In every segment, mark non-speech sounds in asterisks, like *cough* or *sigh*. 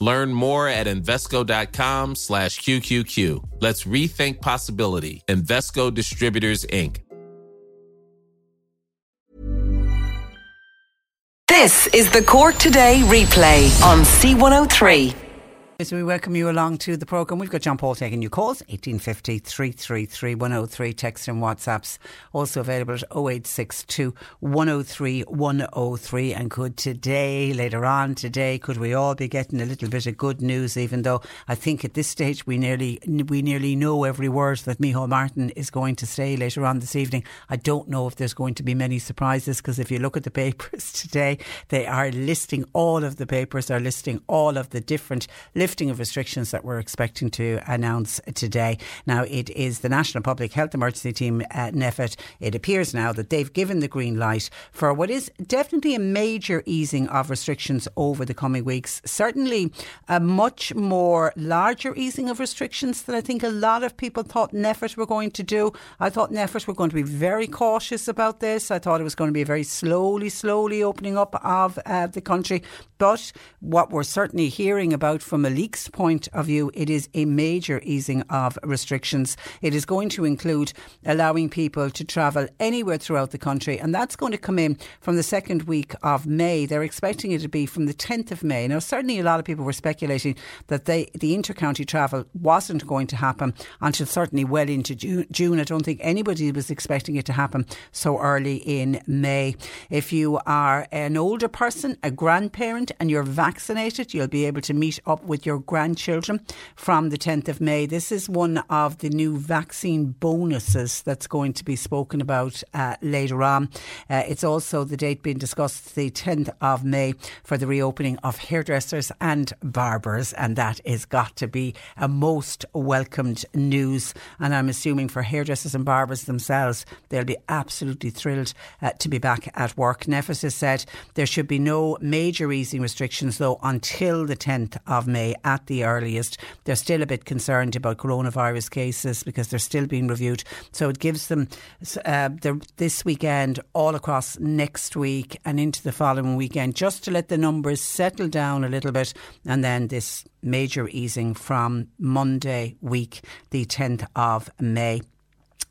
Learn more at Invesco.com slash QQQ. Let's rethink possibility. Invesco Distributors, Inc. This is the Cork Today replay on C103. As we welcome you along to the programme, we've got John Paul taking your calls, 1850 333 103, text and WhatsApps, also available at 0862 103 103. And could today, later on today, could we all be getting a little bit of good news, even though I think at this stage we nearly, we nearly know every word that Micheál Martin is going to say later on this evening. I don't know if there's going to be many surprises because if you look at the *laughs* papers today, they are listing all of the papers, are listing all of the different lifting of restrictions that we're expecting to announce today. Now, it is the National Public Health Emergency Team, uh, NPHET. It appears now that they've given the green light for what is definitely a major easing of restrictions over the coming weeks. Certainly a much more larger easing of restrictions than I think a lot of people thought NPHET were going to do. I thought NPHET were going to be very cautious about this. I thought it was going to be a very slowly, slowly opening up of uh, the country. But what we're certainly hearing about from a leaks point of view, it is a major easing of restrictions. It is going to include allowing people to travel anywhere throughout the country, and that's going to come in from the second week of May. They're expecting it to be from the 10th of May. Now, certainly a lot of people were speculating that they, the intercounty travel wasn't going to happen until certainly well into June. June. I don't think anybody was expecting it to happen so early in May. If you are an older person, a grandparent, and you're vaccinated, you'll be able to meet up with your grandchildren from the 10th of May. This is one of the new vaccine bonuses that's going to be spoken about uh, later on. Uh, it's also the date being discussed, the 10th of May, for the reopening of hairdressers and barbers, and that is got to be a most welcomed news. And I'm assuming for hairdressers and barbers themselves, they'll be absolutely thrilled uh, to be back at work. NPHET has said there should be no major easing restrictions, though, until the 10th of May at the earliest. They're still a bit concerned about coronavirus cases because they're still being reviewed. So it gives them uh, this weekend, all across next week, and into the following weekend, just to let the numbers settle down a little bit, and then this major easing from Monday week, the 10th of May.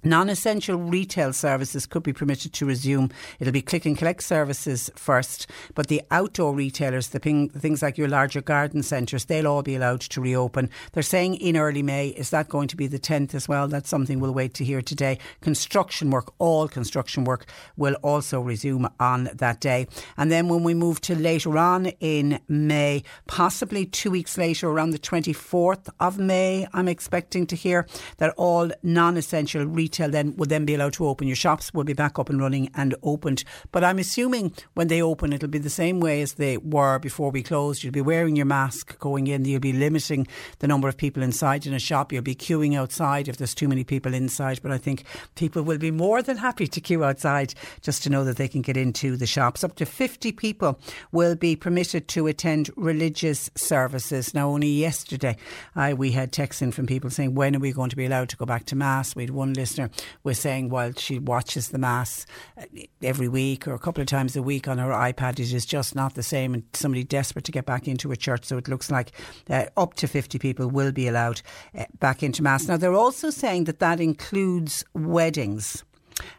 Non essential retail services could be permitted to resume. It'll be click and collect services first, but the outdoor retailers, the, the things like your larger garden centres, they'll all be allowed to reopen. They're saying in early May. Is that going to be the 10th as well? That's something we'll wait to hear today. Construction work, all construction work, will also resume on that day. And then when we move to later on in May, possibly two weeks later, around the 24th of May, I'm expecting to hear that all non essential retail retail then would then be allowed to open. Your shops will be back up and running and opened. But I'm assuming when they open, it'll be the same way as they were before we closed. You'll be wearing your mask going in. You'll be limiting the number of people inside in a shop. You'll be queuing outside if there's too many people inside. But I think people will be more than happy to queue outside just to know that they can get into the shops. Up to 50 people will be permitted to attend religious services. Now, only yesterday, I, we had texts in from people saying, when are we going to be allowed to go back to Mass? We had one listener listener was saying, while she watches the Mass uh, every week or a couple of times a week on her iPad, it is just not the same. And somebody desperate to get back into a church. So it looks like uh, up to 50 people will be allowed uh, back into Mass. Now, they're also saying that that includes weddings.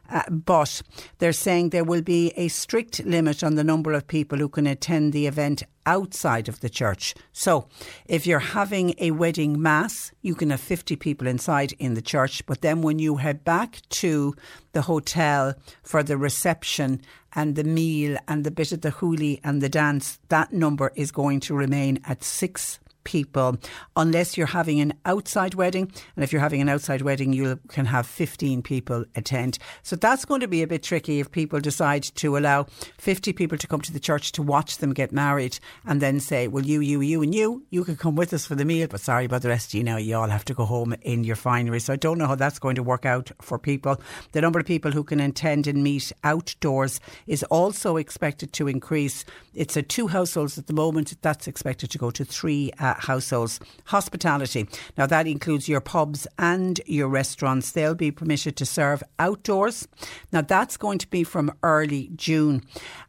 Uh, but they're saying there will be a strict limit on the number of people who can attend the event outside of the church. So, if you're having a wedding mass, you can have 50 people inside in the church, but then when you head back to the hotel for the reception and the meal and the bit of the hoolie and the dance, that number is going to remain at six people unless you're having an outside wedding. And if you're having an outside wedding, you can have 15 people attend. So that's going to be a bit tricky if people decide to allow 50 people to come to the church to watch them get married and then say, well, you, you, you, and you, you can come with us for the meal, but sorry about the rest of you now, you all have to go home in your finery. So I don't know how that's going to work out for people. The number of people who can attend and meet outdoors is also expected to increase. It's at two households at the moment. That's expected to go to three uh, households. Hospitality. Now, that includes your pubs and your restaurants. They'll be permitted to serve outdoors. Now, that's going to be from early June.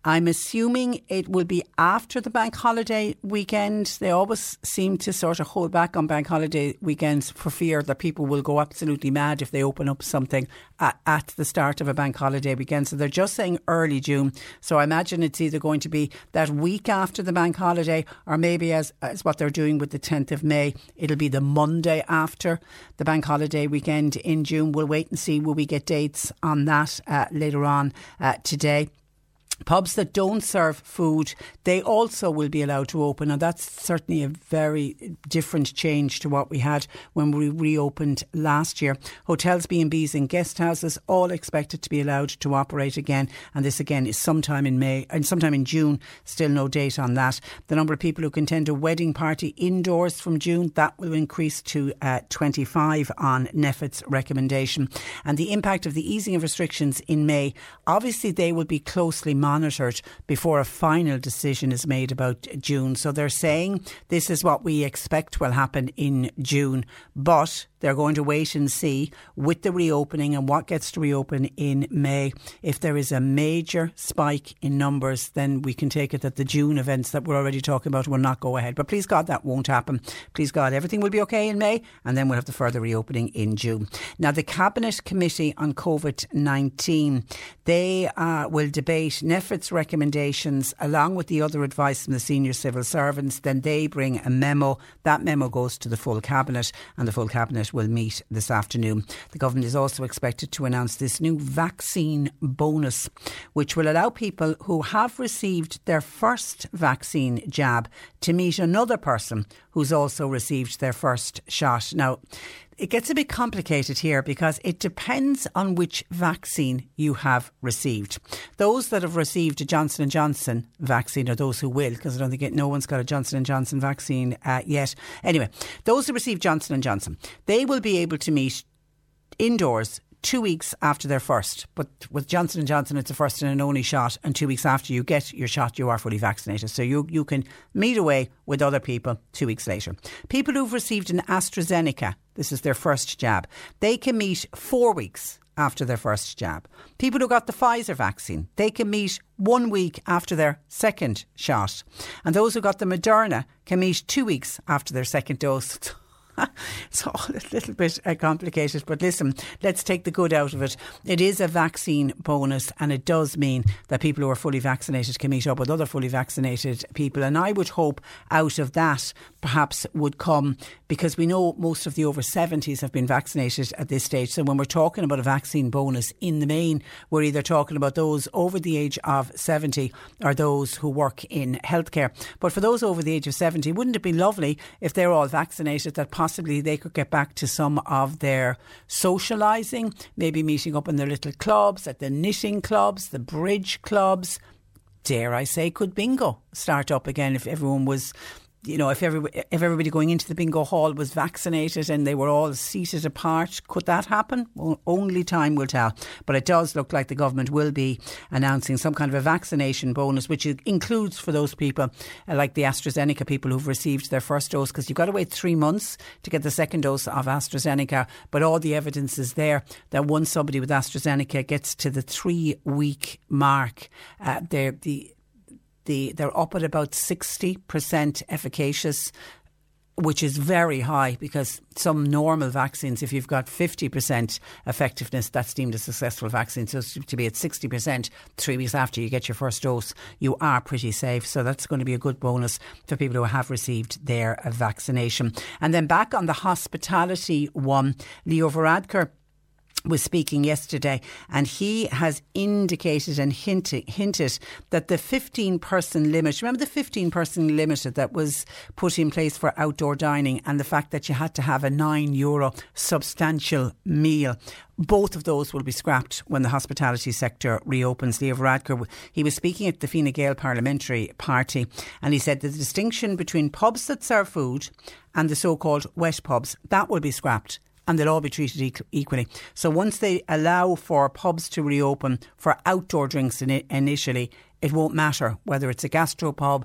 I'm assuming it will be after the bank holiday weekend. They always seem to sort of hold back on bank holiday weekends for fear that people will go absolutely mad if they open up something at, at the start of a bank holiday weekend. So they're just saying early June. So I imagine it's either going to be that week after the bank holiday or maybe as, as what they're doing with the 10th of May. It'll be the Monday after the bank holiday weekend in June. We'll wait and see will we get dates on that uh, later on uh, today. Pubs that don't serve food, they also will be allowed to open. And that's certainly a very different change to what we had when we reopened last year. Hotels, B&Bs and guest houses all expected to be allowed to operate again. And this again is sometime in May and sometime in June. Still no date on that. The number of people who can attend a wedding party indoors from June, that will increase to uh, 25 on NPHET's recommendation. And the impact of the easing of restrictions in May, obviously they will be closely monitored monitored before a final decision is made about June. So they're saying this is what we expect will happen in June, but they're going to wait and see with the reopening and what gets to reopen in May. If there is a major spike in numbers, then we can take it that the June events that we're already talking about will not go ahead. But please God, that won't happen. Please God, everything will be okay in May and then we'll have the further reopening in June. Now, the Cabinet Committee on COVID 19, they uh, will debate NPHET's recommendations along with the other advice from the senior civil servants. Then they bring a memo. That memo goes to the full Cabinet and the full Cabinet will meet this afternoon. The government is also expected to announce this new vaccine bonus, which will allow people who have received their first vaccine jab to meet another person who's also received their first shot. Now, it gets a bit complicated here because it depends on which vaccine you have received. Those that have received a Johnson and Johnson vaccine are those who will, because I don't think it, no one's got a Johnson and Johnson vaccine uh, yet. Anyway, those who receive Johnson and Johnson, they will be able to meet indoors two weeks after their first. But with Johnson and Johnson, it's a first and an only shot, and two weeks after you get your shot, you are fully vaccinated. So you you can meet away with other people two weeks later. People who've received an AstraZeneca, this is their first jab, they can meet four weeks after their first jab. People who got the Pfizer vaccine, they can meet one week after their second shot. And those who got the Moderna can meet two weeks after their second dose. *laughs* *laughs* it's all a little bit uh, complicated, but listen, let's take the good out of it. It is a vaccine bonus, and it does mean that people who are fully vaccinated can meet up with other fully vaccinated people. And I would hope out of that perhaps would come because we know most of the over 70s have been vaccinated at this stage. So when we're talking about a vaccine bonus in the main, we're either talking about those over the age of 70 or those who work in healthcare. But for those over the age of 70, wouldn't it be lovely if they're all vaccinated that possibly they could get back to some of their socialising, maybe meeting up in their little clubs, at the knitting clubs, the bridge clubs? Dare I say, could bingo start up again if everyone was you know, if every, if everybody going into the bingo hall was vaccinated and they were all seated apart, could that happen? Well, only time will tell. But it does look like the government will be announcing some kind of a vaccination bonus, which includes for those people uh, like the AstraZeneca people who've received their first dose, because you've got to wait three months to get the second dose of AstraZeneca. But all the evidence is there that once somebody with AstraZeneca gets to the three week mark, uh, the the they're up at about 60% efficacious which is very high because some normal vaccines, if you've got 50% effectiveness, that's deemed a successful vaccine. So to be at 60% three weeks after you get your first dose, you are pretty safe. So that's going to be a good bonus for people who have received their vaccination. And then back on the hospitality one, Leo Varadkar was speaking yesterday and he has indicated and hinted, hinted that the 15 person limit, remember the 15 person limit that was put in place for outdoor dining and the fact that you had to have a 9 euro substantial meal. Both of those will be scrapped when the hospitality sector reopens. Leo Varadkar, he was speaking at the Fine Gael Parliamentary Party and he said the distinction between pubs that serve food and the so-called wet pubs, that will be scrapped and they'll all be treated equally. So once they allow for pubs to reopen for outdoor drinks initially, it won't matter whether it's a gastropub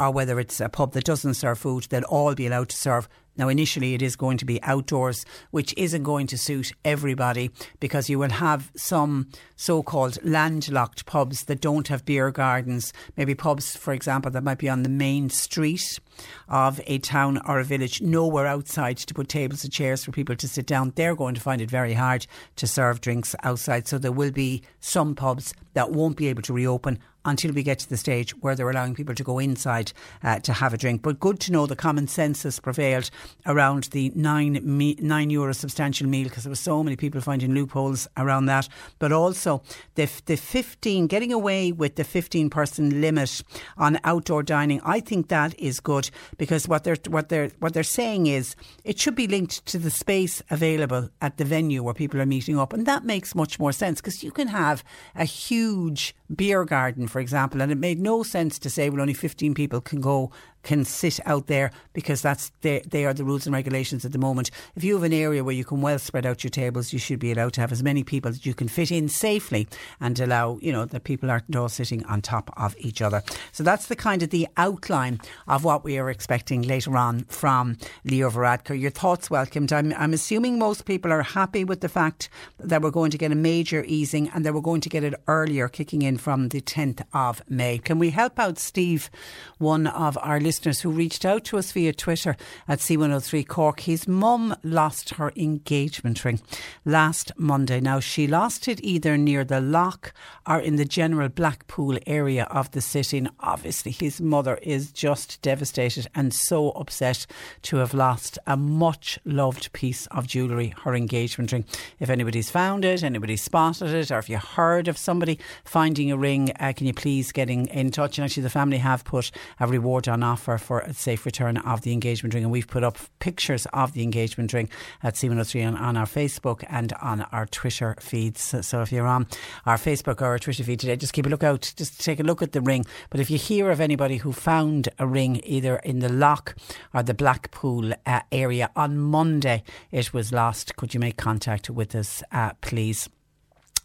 or whether it's a pub that doesn't serve food, they'll all be allowed to serve now, initially, it is going to be outdoors, which isn't going to suit everybody because you will have some so called landlocked pubs that don't have beer gardens. Maybe pubs, for example, that might be on the main street of a town or a village, nowhere outside to put tables and chairs for people to sit down. They're going to find it very hard to serve drinks outside. So there will be some pubs that won't be able to reopen until we get to the stage where they're allowing people to go inside uh, to have a drink. But good to know the common sense has prevailed around the nine me- nine euro substantial meal because there were so many people finding loopholes around that. But also the the fifteen getting away with the fifteen person limit on outdoor dining. I think that is good because what they're what they're what they're saying is it should be linked to the space available at the venue where people are meeting up, and that makes much more sense because you can have a huge beer garden, for example, and it made no sense to say well only 15 people can go can sit out there because that's they, they are the rules and regulations at the moment. If you have an area where you can well spread out your tables, you should be allowed to have as many people that you can fit in safely and allow, you know, that people aren't all sitting on top of each other. So that's the kind of the outline of what we are expecting later on from Leo Varadkar. Your thoughts welcomed. I'm, I'm assuming most people are happy with the fact that we're going to get a major easing and that we're going to get it earlier, kicking in from the 10th of May. Can we help out Steve, one of our listeners who reached out to us via Twitter at C103 Cork. His mum lost her engagement ring last Monday. Now, she lost it either near the Lough or in the general Blackpool area of the city. And obviously, his mother is just devastated and so upset to have lost a much loved piece of jewellery, her engagement ring. If anybody's found it, anybody spotted it, or if you heard of somebody finding a ring, uh, can you please get in, in touch? And actually, the family have put a reward on offer offer for a safe return of the engagement ring. And we've put up pictures of the engagement ring at C103 on, on our Facebook and on our Twitter feeds. So, if you're on our Facebook or our Twitter feed today, just keep a look out, just take a look at the ring. But if you hear of anybody who found a ring either in the Lough or the Blackpool uh, area on Monday, it was lost, could you make contact with us, uh, please?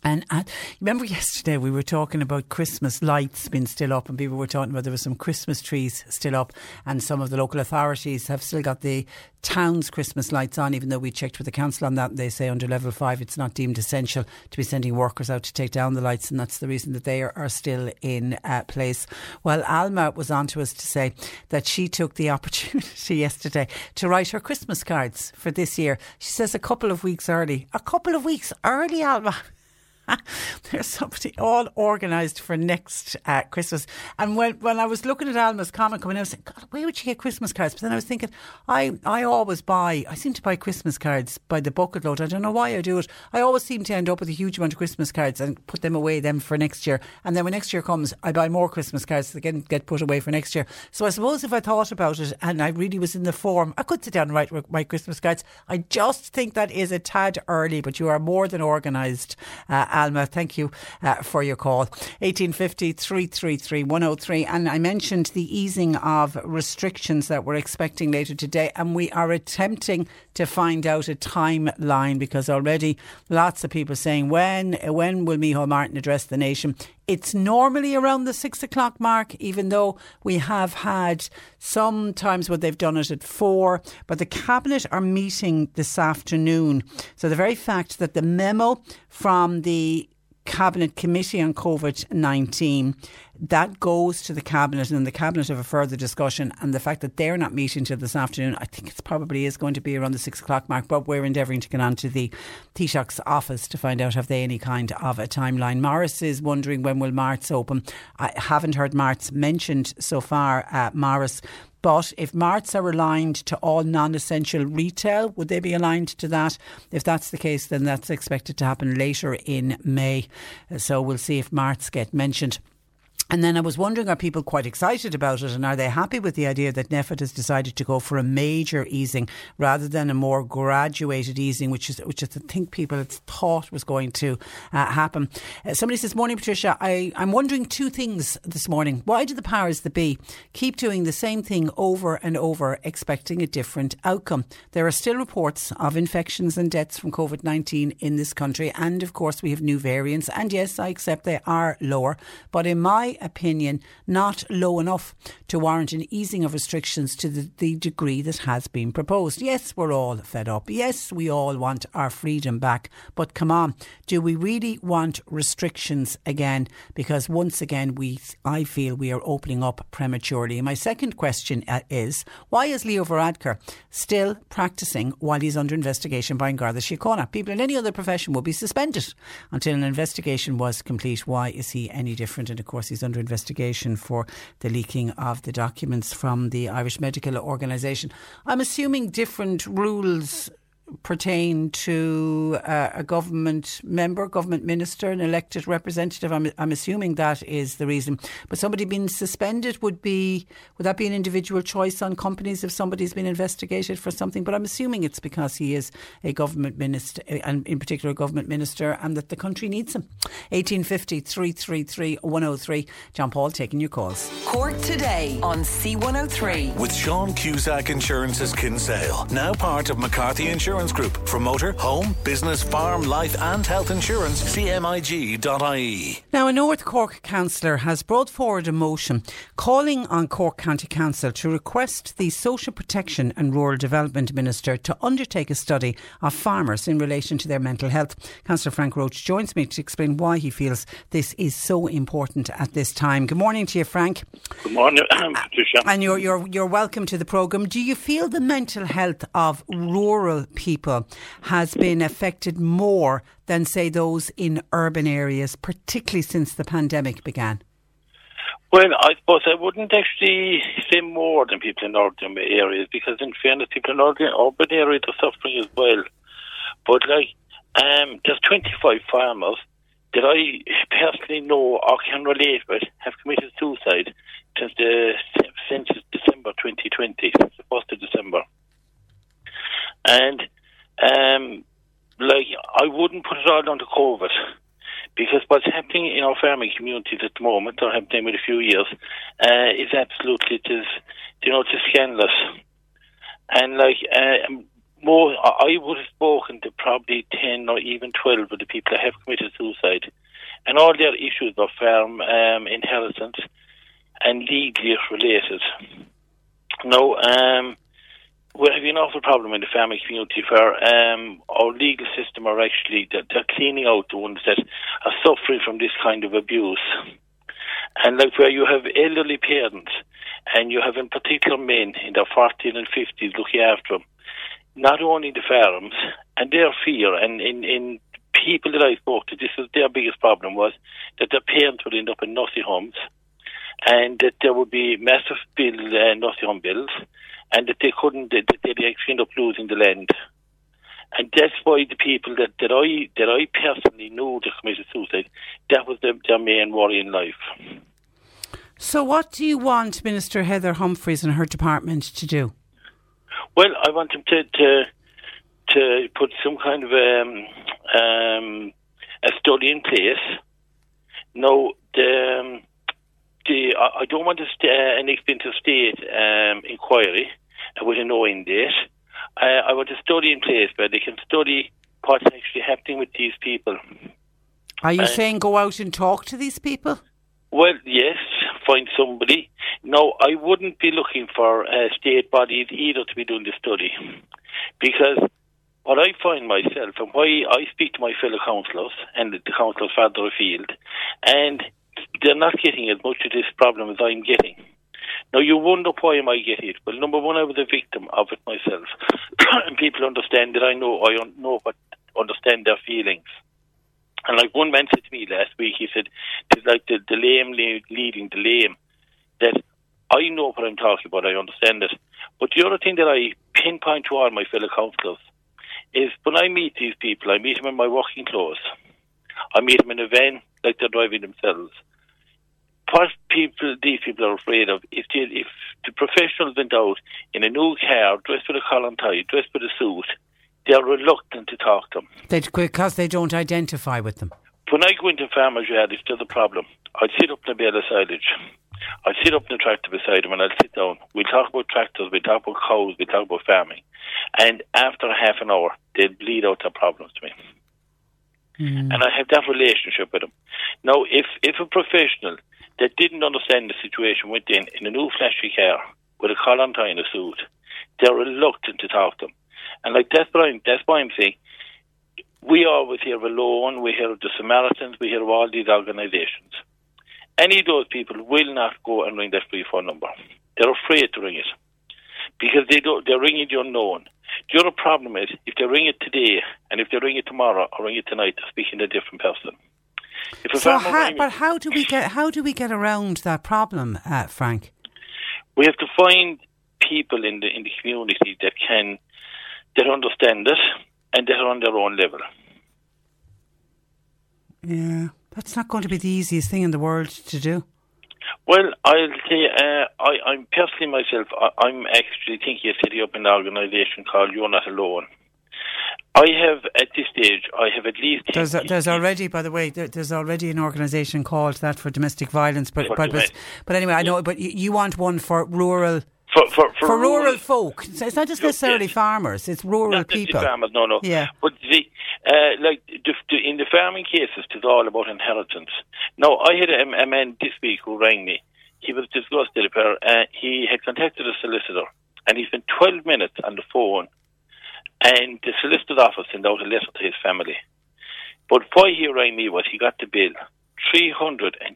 And uh, remember yesterday we were talking about Christmas lights being still up, and people were talking about there were some Christmas trees still up, and some of the local authorities have still got the town's Christmas lights on, even though we checked with the council on that. They say under level five it's not deemed essential to be sending workers out to take down the lights, and that's the reason that they are, are still in uh, place. Well, Alma was on to us to say that she took the *laughs* opportunity yesterday to write her Christmas cards for this year. She says a couple of weeks early. A couple of weeks early, Alma. *laughs* *laughs* There's somebody all organised for next uh, Christmas. And when, when I was looking at Alma's comment coming, I was thinking, God, where would she get Christmas cards? But then I was thinking, I, I always buy, I seem to buy Christmas cards by the bucket load. I don't know why I do it. I always seem to end up with a huge amount of Christmas cards and put them away then for next year. And then when next year comes, I buy more Christmas cards that get, get put away for next year. So I suppose if I thought about it and I really was in the form, I could sit down and write my Christmas cards. I just think that is a tad early, but you are more than organised. Uh, Alma. Thank you uh, for your call. 1850 333 103. And I mentioned the easing of restrictions that we're expecting later today. And we are attempting to find out a timeline because already lots of people saying, when, when will Micheál Martin address the nation? It's normally around the six o'clock mark, even though we have had some times where they've done it at four. But the Cabinet are meeting this afternoon. So the very fact that the memo from the Cabinet Committee on COVID 19. That goes to the Cabinet, and the Cabinet have a further discussion. And the fact that they're not meeting till this afternoon, I think it probably is going to be around the six o'clock mark. But we're endeavouring to get on to the Taoiseach's office to find out have they any kind of a timeline. Morris is wondering when will Marts open. I haven't heard Marts mentioned so far, uh, Morris. But if marts are aligned to all non essential retail, would they be aligned to that? If that's the case, then that's expected to happen later in May. Uh, so we'll see if marts get mentioned. And then I was wondering, are people quite excited about it and are they happy with the idea that NPHET has decided to go for a major easing rather than a more graduated easing, which is which I think people had thought was going to uh, happen. Uh, somebody says, Morning, Patricia. I, I'm wondering two things this morning. Why do the powers that be keep doing the same thing over and over, expecting a different outcome? There are still reports of infections and deaths from COVID 19 in this country. And of course, we have new variants. And yes, I accept they are lower. But in my opinion, not low enough to warrant an easing of restrictions to the, the degree that has been proposed. Yes, we're all fed up. Yes, we all want our freedom back. But come on, do we really want restrictions again? Because once again, we I feel we are opening up prematurely. My second question uh, is why is Leo Varadkar still practicing while he's under investigation by Garda Síochána? People in any other profession would be suspended until an investigation was complete. Why is he any different? And of course, he's under investigation for the leaking of the documents from the Irish Medical Organisation. I'm assuming different rules pertain to uh, a government member, government minister, an elected representative. I'm, I'm assuming that is the reason. But somebody being suspended would be would that be an individual choice on companies if somebody's been investigated for something? But I'm assuming it's because he is a government minister, and in particular a government minister, and that the country needs him. 1850 333 103. John Paul taking your calls. Cork today on C103 with Sean Cusack Insurance's Kinsale, now part of McCarthy Insurance. Insurance Group for motor, home, business, farm, life, and health insurance. CMIG.ie. Now, a North Cork councillor has brought forward a motion calling on Cork County Council to request the Social Protection and Rural Development Minister to undertake a study of farmers in relation to their mental health. Councillor Frank Roche joins me to explain why he feels this is so important at this time. Good morning to you, Frank. Good morning, *coughs* Patricia. And you're, you're, you're welcome to the programme. Do you feel the mental health of rural people? People has been affected more than, say, those in urban areas, particularly since the pandemic began? Well, I suppose I wouldn't actually say more than people in urban areas because, in fairness, people in urban areas are suffering as well. But, like, um, there's 25 farmers that I personally know or can relate with have committed suicide since the since December 2020, since the first of December. And um, like I wouldn't put it all down to COVID because what's happening in our farming communities at the moment, or happening in a few years, uh, is absolutely it is you know it's scandalous. And like uh, more, I would have spoken to probably ten or even twelve of the people that have committed suicide, and all their issues of farm um, inheritance and legally related. No, um, we have an awful problem in the farming community where um, our legal system are actually they're, they're, cleaning out the ones that are suffering from this kind of abuse. And like where you have elderly parents and you have in particular men in their 40s and 50s looking after them, not only the farms and their fear and in, in people that I spoke to, this was their biggest problem was that their parents would end up in nursing homes and that there would be massive bill, uh, nursing home bills and that they couldn't, that they actually end up losing the land. And that's why the people that, that I that I personally knew that committed suicide, that was their, their main worry in life. So, what do you want Minister Heather Humphreys and her department to do? Well, I want them to to, to put some kind of um, um, a study in place. No, the, um, the I don't want st- uh, an expensive state um, inquiry with a knowing date. Uh, I want a study in place where they can study what's actually happening with these people. Are you uh, saying go out and talk to these people? Well, yes, find somebody. No, I wouldn't be looking for uh, state bodies either to be doing the study because what I find myself and why I speak to my fellow councillors and the councillors further afield, and they're not getting as much of this problem as I'm getting. Now you wonder why am I getting it? Well, number one, I was a victim of it myself, *clears throat* and people understand that I know I know what understand their feelings. And like one man said to me last week, he said, "It's like the, the lame leading the lame." That I know what I'm talking about. I understand it. But the other thing that I pinpoint to all my fellow councillors is when I meet these people, I meet them in my working clothes. I meet them in a van like they're driving themselves. What people, these people are afraid of, if the, if the professionals went out in a new car, dressed with a collar and tie, dressed with a suit, they're reluctant to talk to them. They, because they don't identify with them. When I go into farmer's yard, if there's a problem, I'd sit up in the bed of silage. I'd sit up in the tractor beside him and I'd sit down. We'd talk about tractors, we'd talk about cows, we'd talk about farming. And after half an hour, they'd bleed out their problems to me. Mm. And I have that relationship with them. Now, if, if a professional that didn't understand the situation went in in a new flashy car with a collar tie and a suit, they're reluctant to talk to them. And like that's why I'm, that's I'm saying we always hear of Alone, we hear of the Samaritans, we hear of all these organisations. Any of those people will not go and ring that free phone number. They're afraid to ring it because they don't. They're ringing the unknown. The other problem is if they ring it today and if they ring it tomorrow or ring it tonight, they're speaking to a different person. So, how, but how do we get how do we get around that problem, uh, Frank? We have to find people in the in the community that can that understand it and that are on their own level. Yeah, that's not going to be the easiest thing in the world to do. Well, I'll say uh, I, I'm personally myself. I, am actually thinking of setting up an organisation called You're Not Alone. I have at this stage. I have at least. There's, there's already, by the way, there, there's already an organisation called that for domestic violence. But but, but, but anyway, I know. But you, you want one for rural for, for, for, for rural, rural, folk. So it's not just necessarily yes. farmers; it's rural not people. farmers, no, no. Yeah. But the, uh, like the, the, in the farming cases, it's all about inheritance. Now, I had a, a, man this week who rang me. He was disgusted. Uh, he had contacted a solicitor, and he spent twelve minutes on the phone, and the solicitor's office sent out a letter to his family. But why he rang me was he got the bill three hundred and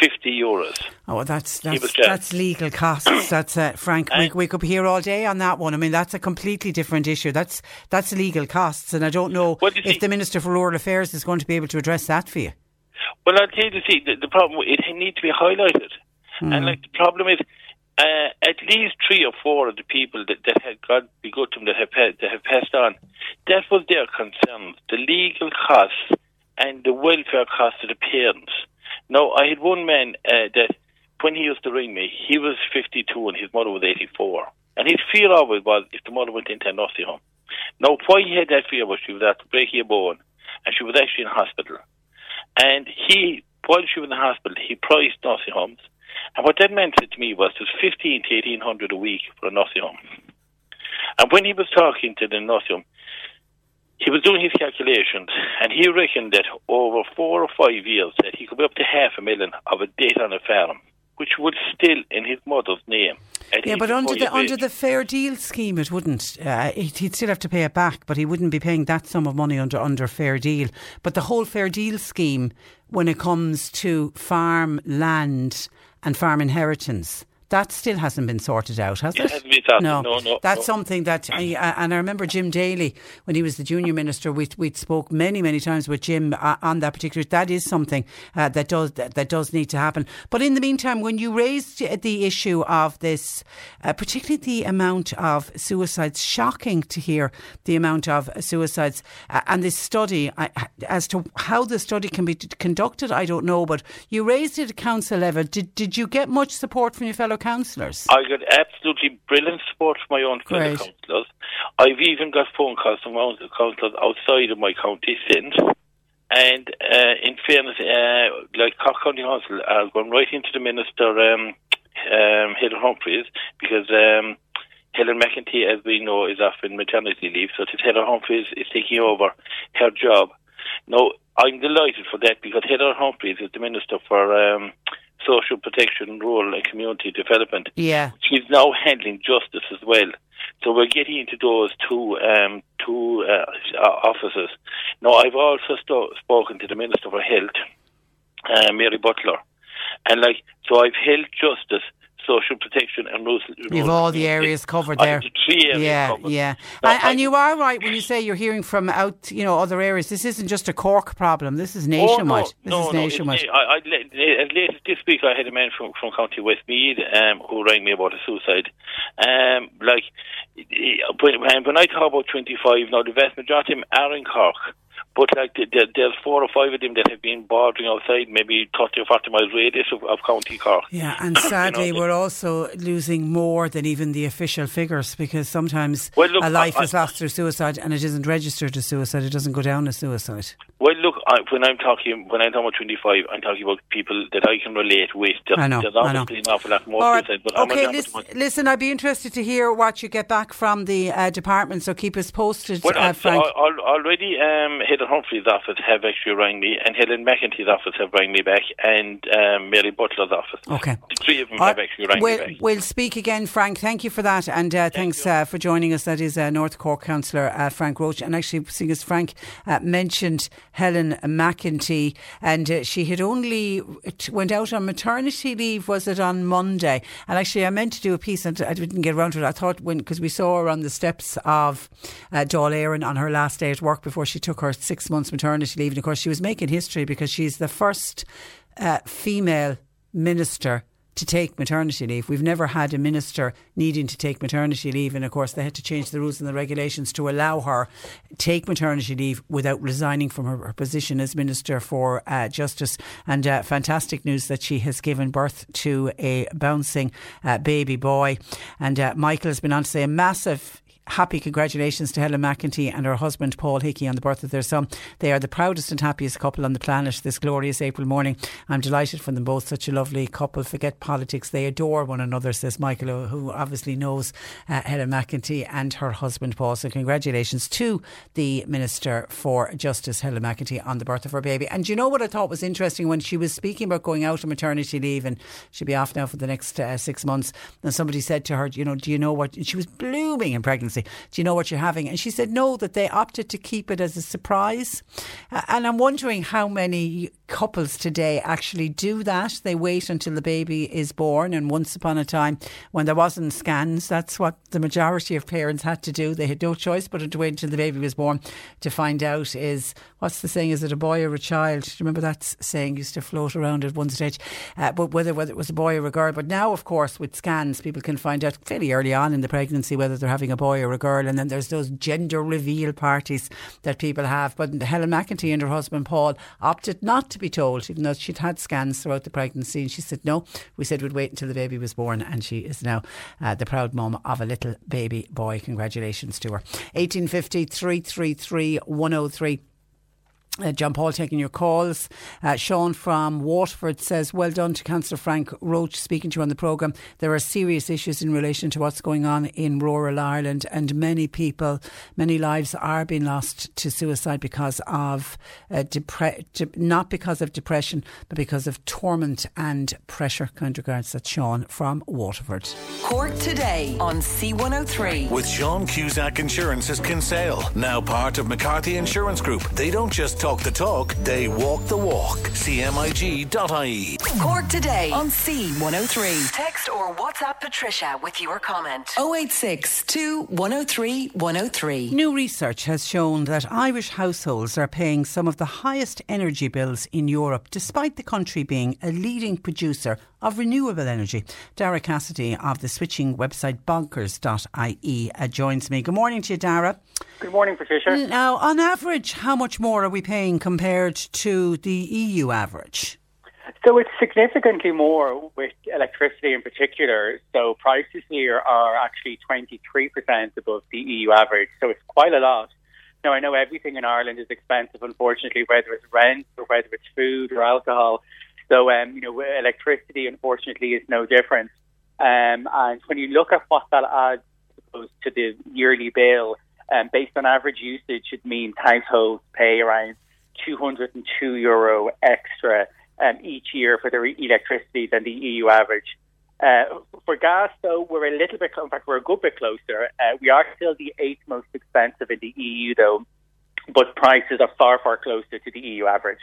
fifty euros. Oh, that's that's, that's legal costs. *coughs* That's uh, Frank. we, we could be here all day on that one. I mean, that's a completely different issue. That's that's legal costs, and I don't know well, if see, the Minister for Rural Affairs is going to be able to address that for you. Well, I'll tell you, see, the, the problem it needs to be highlighted, mm. and like the problem is. Uh, at least three or four of the people that, that had God be good to them that have that have passed on, that was their concern. The legal costs and the welfare costs of the parents. Now, I had one man uh, that when he used to ring me, he was 52 and his mother was 84. And his fear always was if the mother went into a nursing home. Now, why he had that fear was she was at breaking a bone and she was actually in hospital. And he, while she was in the hospital, he priced nursing homes. And what that meant to me was there's 15 to 1800 a week for a nursing home. And when he was talking to the nursing home, he was doing his calculations, and he reckoned that over four or five years that he could be up to half a million of a debt on a farm, which would still in his mother's name. Yeah, but under the under the fair deal scheme, it wouldn't. Uh, he'd still have to pay it back, but he wouldn't be paying that sum of money under under fair deal. But the whole fair deal scheme, when it comes to farm land and farm inheritance that still hasn't been sorted out, has it? it? No. no, no, That's no. something that, I, and I remember Jim Daly when he was the junior minister. We we spoke many many times with Jim uh, on that particular. That is something uh, that does that, that, does need to happen. But in the meantime, when you raised the issue of this, uh, particularly the amount of suicides, shocking to hear the amount of suicides, uh, and this study I, as to how the study can be conducted. I don't know, but you raised it at council level. Did did you get much support from your fellow? Fellow councillors? I got absolutely brilliant support from my own fellow councillors. I've even got phone calls from my own councillors outside of my county since. And uh, in fairness, uh, like Cork County Council are going right into the Minister, um, um, Helen Humphreys, because um, Helen McEntee, as we know, is off in maternity leave. So it is Helen Humphreys is taking over her job. Now, I'm delighted for that because Helen Humphreys is the Minister for um, social protection rural and community development. Yeah. She's now handling justice as well. So we're getting into those two um, two uh, offices. Now I've also st- spoken to the Minister for Health, uh, Mary Butler, and like so I've held justice social protection and rules. You've all the areas covered there. Three areas yeah, covered. yeah. No, and, I- and you are right when you say you're hearing from out, you know, other areas. This isn't just a Cork problem. This is nationwide. Oh, this no, is nationwide. No, I, I, as late this week, I had a man from, from County Westmeath um, who rang me about a suicide. Um, like, when, when when I talk about 25, now the vast majority of them are in Cork. But like the, the, there's four or five of them that have been bordering outside, maybe 30 or 40 miles radius of, of County Cork. Yeah, and *coughs* sadly, we're also losing more than even the official figures because sometimes Well, look, a life I- is lost through suicide and it isn't registered as suicide. It doesn't go down as suicide. Well, look, I, when I'm talking when I'm talking about 25, I'm talking about people that I can relate with. There's, I know, there's I know. an awful lot more All right. suicide, but I'm okay, listen, listen, I'd be interested to hear what you get back from the uh, department, so keep us posted, Well, uh, Frank. al- already um, Helen Humphrey's office have actually rang me, and Helen McEntee's office have rang me back, and um, Mary Butler's office. Okay. The three of them All have actually rang we'll, me back. we'll speak again, Frank. Thank you for that, and uh, thanks uh, for joining us. That is uh, North Cork councillor uh, Frank Roche, and actually, seeing as Frank uh, mentioned Helen McEntee, and uh, she had only t- went out on maternity leave. Was it on Monday? And actually, I meant to do a piece, and I didn't get around to it. I thought when because we saw her on the steps of uh, Dáil Éireann on her last day at work before she took her six months maternity leave, and of course, she was making history because she's the first uh, female minister to take maternity leave. We've never had a minister needing to take maternity leave, and of course they had to change the rules and the regulations to allow her take maternity leave without resigning from her, her position as minister for uh, justice. And uh, fantastic news that she has given birth to a bouncing uh, baby boy. And uh, Michael has been on to say a massive happy congratulations to Helen McEntee and her husband Paul Hickey on the birth of their son. They are the proudest and happiest couple on the planet this glorious April morning. I'm delighted for them both. Such a lovely couple. Forget politics. They adore one another, says Michael, who obviously knows uh, Helen McEntee and her husband Paul. So congratulations to the Minister for Justice, Helen McEntee, on the birth of her baby. And do you know what I thought was interesting when she was speaking about going out on maternity leave and she'll be off now for the next uh, six months. And somebody said to her, you know, do you know what? She was blooming in pregnancy. Do you know what you're having? And she said, no, that they opted to keep it as a surprise. And I'm wondering how many couples today actually do that. They wait until the baby is born. And once upon a time, when there wasn't scans, that's what the majority of parents had to do. They had no choice but to wait until the baby was born to find out is what's the saying? Is it a boy or a child? Do you remember that saying used to float around at one stage? Uh, but whether whether it was a boy or a girl. But now, of course, with scans, people can find out fairly early on in the pregnancy whether they're having a boy or a girl. And then there's those gender reveal parties that people have. But Helen McEntee and her husband Paul opted not to be told, even though she'd had scans throughout the pregnancy. And she said, no, we said we'd wait until the baby was born. And she is now uh, the proud mum of a little baby boy. Congratulations to her. 1850 333 103. Uh, John Paul taking your calls. Uh, Sean from Waterford says, Well done to Councillor Frank Roche speaking to you on the programme. There are serious issues in relation to what's going on in rural Ireland, and many people, many lives are being lost to suicide because of uh, depre- de- not because of depression, but because of torment and pressure. Kind regards, that's Sean from Waterford. Cork today on C103. With Sean Cusack Insurance's Kinsale, now part of McCarthy Insurance Group. They don't just talk the talk, they walk the walk. CMIG.ie. Cork today on C103. Text or WhatsApp Patricia with your comment. 086 103 103. New research has shown that Irish households are paying some of the highest energy bills in Europe, despite the country being a leading producer of renewable energy. Daragh Cassidy of the switching website bonkers.ie uh, joins me. Good morning to you, Daragh. Good morning, Patricia. Now, on average, how much more are we paying compared to the EU average? So it's significantly more with electricity in particular. So prices here are actually 23% above the EU average. So it's quite a lot. Now, I know everything in Ireland is expensive, unfortunately, whether it's rent or whether it's food or alcohol. So, um, you know, electricity, unfortunately, is no different. Um, and when you look at what that adds to the yearly bill, um, based on average usage, it means households pay around 202 euro extra um, each year for their electricity than the EU average. Uh, for gas, though, we're a little bit, in fact, we're a good bit closer. Uh, we are still the eighth most expensive in the EU, though, but prices are far, far closer to the EU average.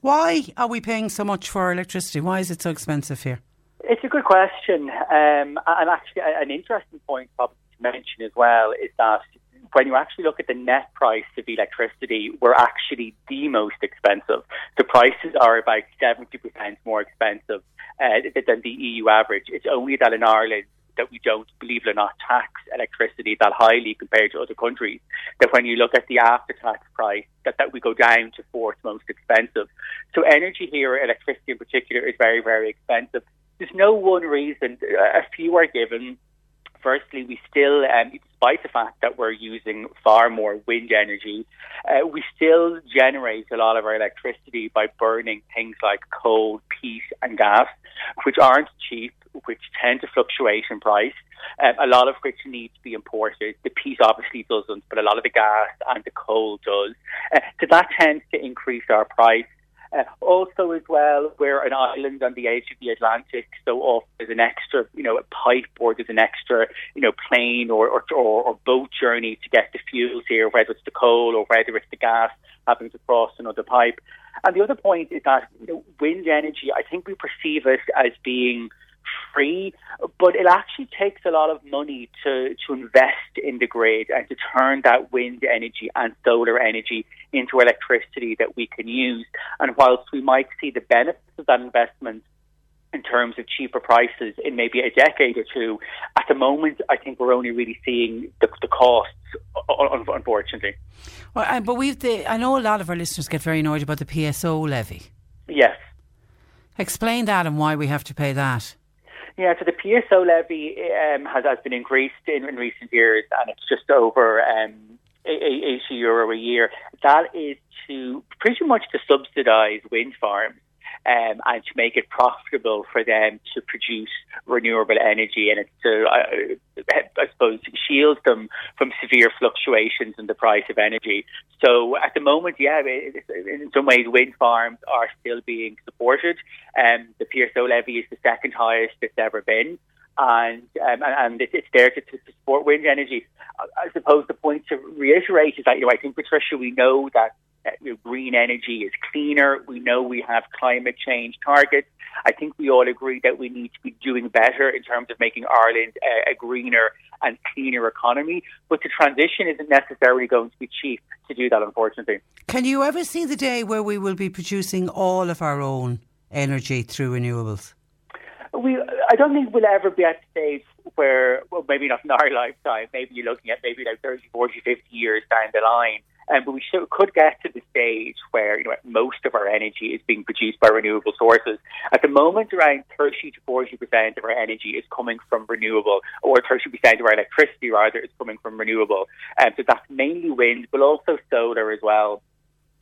Why are we paying so much for electricity? Why is it so expensive here? It's a good question, um, and actually, an interesting point probably to mention as well is that when you actually look at the net price of electricity, we're actually the most expensive. The prices are about 70% more expensive uh, than the EU average. It's only that in Ireland that we don't, believe it or not, tax electricity that highly compared to other countries. That when you look at the after tax price, that, that we go down to fourth most expensive. So energy here, electricity in particular, is very, very expensive. There's no one reason. A few are given firstly, we still, um, despite the fact that we're using far more wind energy, uh, we still generate a lot of our electricity by burning things like coal, peat, and gas, which aren't cheap, which tend to fluctuate in price. Um, a lot of which need to be imported. The peat obviously doesn't, but a lot of the gas and the coal does. Uh, so that tends to increase our price. Uh, also, as well, we're an island on the edge of the Atlantic, so often there's an extra, you know, a pipe or there's an extra, you know, plane or, or, or, or boat journey to get the fuels here, whether it's the coal or whether it's the gas having to cross another pipe. And the other point is that you know, wind energy, I think we perceive it as being free, but it actually takes a lot of money to, to invest in the grid and to turn that wind energy and solar energy into electricity that we can use. And whilst we might see the benefits of that investment in terms of cheaper prices in maybe a decade or two, at the moment, I think we're only really seeing the, the costs, unfortunately. Well, but we've the, I know a lot of our listeners get very annoyed about the PSO levy. Yes. Explain that and why we have to pay that. Yeah, so the PSO levy um, has, has been increased in, in recent years, and it's just over um, 80 euro a year. That is to pretty much to subsidise wind farms um, and to make it profitable for them to produce renewable energy, and to, uh, I suppose, shield them from severe fluctuations in the price of energy. So at the moment, yeah, in some ways, wind farms are still being supported. Um, the PSO levy is the second highest it's ever been and um, and it's there to, to, support wind energy. I suppose the point to reiterate is that you know I think Patricia, we know that Uh, green energy is cleaner. We know we have climate change targets. I think we all agree that we need to be doing better in terms of making Ireland a, a greener and cleaner economy. But the transition isn't necessarily going to be cheap to do that, unfortunately. Can you ever see the day where we will be producing all of our own energy through renewables? We, I don't think we'll ever be at the stage where, well, maybe not in our *laughs* lifetime, maybe you're looking at maybe like 30, 40, 50 years down the line um, but we should, could get to the stage where you know most of our energy is being produced by renewable sources. At the moment, around 30 to 40 percent of our energy is coming from renewable, or 30 percent of our electricity rather is coming from renewable. Um, so that's mainly wind, but also solar as well.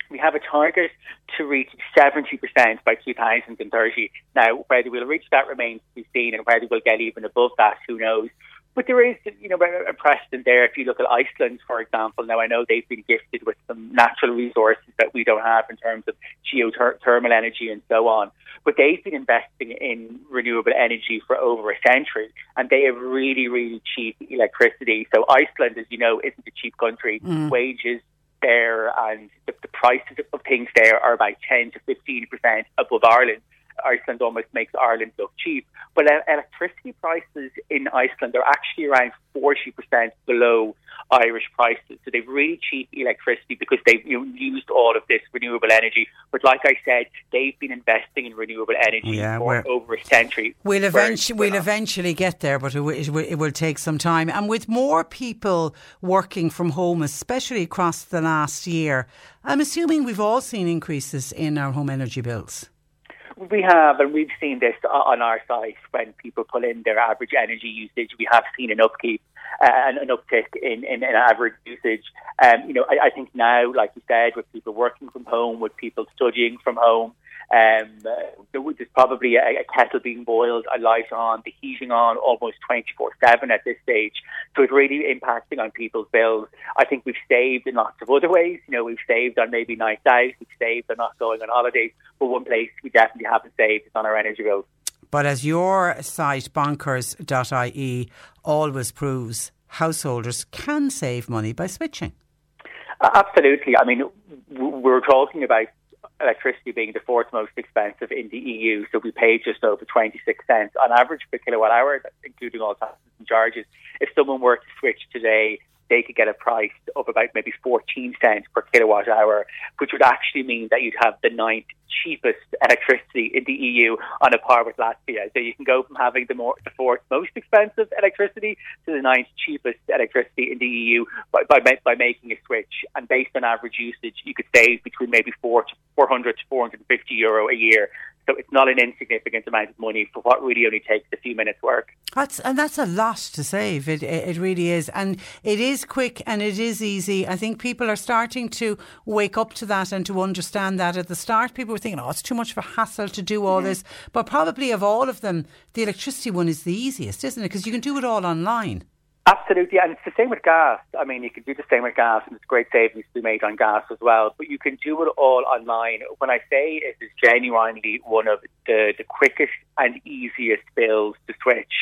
We have a target to reach 70% by 2030. Now, whether we'll reach that remains to be seen, and whether we'll get even above that, who knows. But there is, you know, a precedent there. If you look at Iceland, for example, now I know they've been gifted with some natural resources that we don't have in terms of geothermal energy and so on. But they've been investing in renewable energy for over a century, and they have really, really cheap electricity. So Iceland, as you know, isn't a cheap country. Mm. Wages there and the, the prices of things there are about 10 to 15 percent above Ireland. Iceland almost makes Ireland look cheap. But electricity prices in Iceland are actually around 40% below Irish prices. So they've really cheap electricity because they've you know, used all of this renewable energy. But like I said, they've been investing in renewable energy yeah, for over a century. We'll, eventually, we'll eventually get there, but it will, it, will, it will take some time. And with more people working from home, especially across the last year, I'm assuming we've all seen increases in our home energy bills. We have, and we've seen this on our site when people pull in their average energy usage. We have seen an upkeep. uh, and an uptick in, in, in average usage. Um, you know, I, I think now, like you said, with people working from home, with people studying from home, um, there's probably a, a, kettle being boiled, a light on, the heating on almost 24 7 at this stage. So it's really impacting on people's bills. I think we've saved in lots of other ways. You know, we've saved on maybe nights out, we've saved on not going on holidays, but one place we definitely haven't saved is on our energy bills. But as your site, bonkers.ie, always proves, householders can save money by switching. Absolutely. I mean, we're talking about electricity being the fourth most expensive in the EU, so we pay just over 26 cents on average per kilowatt hour, including all taxes and charges. If someone were to switch today, they could get a price of about maybe 14 cents per kilowatt hour, which would actually mean that you'd have the ninth cheapest electricity in the EU on a par with Latvia. So you can go from having the, more, the fourth most expensive electricity to the ninth cheapest electricity in the EU by, by, by making a switch. And based on average usage, you could save between maybe four to 400 to 450 euro a year so it's not an insignificant amount of money for what really only takes a few minutes' work. That's and that's a lot to save. It it really is, and it is quick and it is easy. I think people are starting to wake up to that and to understand that. At the start, people were thinking, "Oh, it's too much of a hassle to do all mm-hmm. this," but probably of all of them, the electricity one is the easiest, isn't it? Because you can do it all online. Absolutely, and it's the same with gas. I mean, you can do the same with gas, and there's great savings to be made on gas as well. But you can do it all online. When I say it is genuinely one of the, the quickest and easiest bills to switch,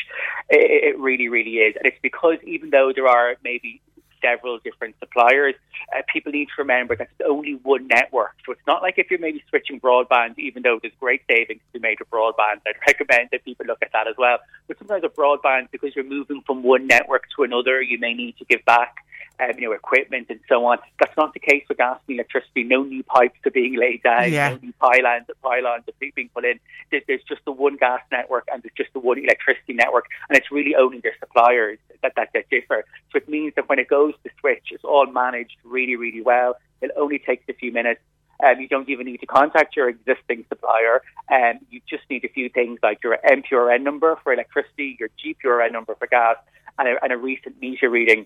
it, it really, really is. And it's because even though there are maybe several different suppliers. Uh, people need to remember that it's only one network. So it's not like if you're maybe switching broadband, even though there's great savings to be made broadband, I'd *laughs* recommend that people look at that as well. But sometimes with broadband, because you're moving from one network to another, you may need to give back um, you know, equipment and so on. That's not the case with gas and electricity. No new pipes are being laid down. Yeah. No new pylons, pylons are being put in. There's just the one gas network and there's just the one electricity network, and it's really only their suppliers that, that, that differ. So it means that when it goes to switch, it's all managed really, really well. It only takes a few minutes. Um, you don't even need to contact your existing supplier. Um, you just need a few things like your MPRN number for electricity, your GPRN number for gas, and a, and a recent meter reading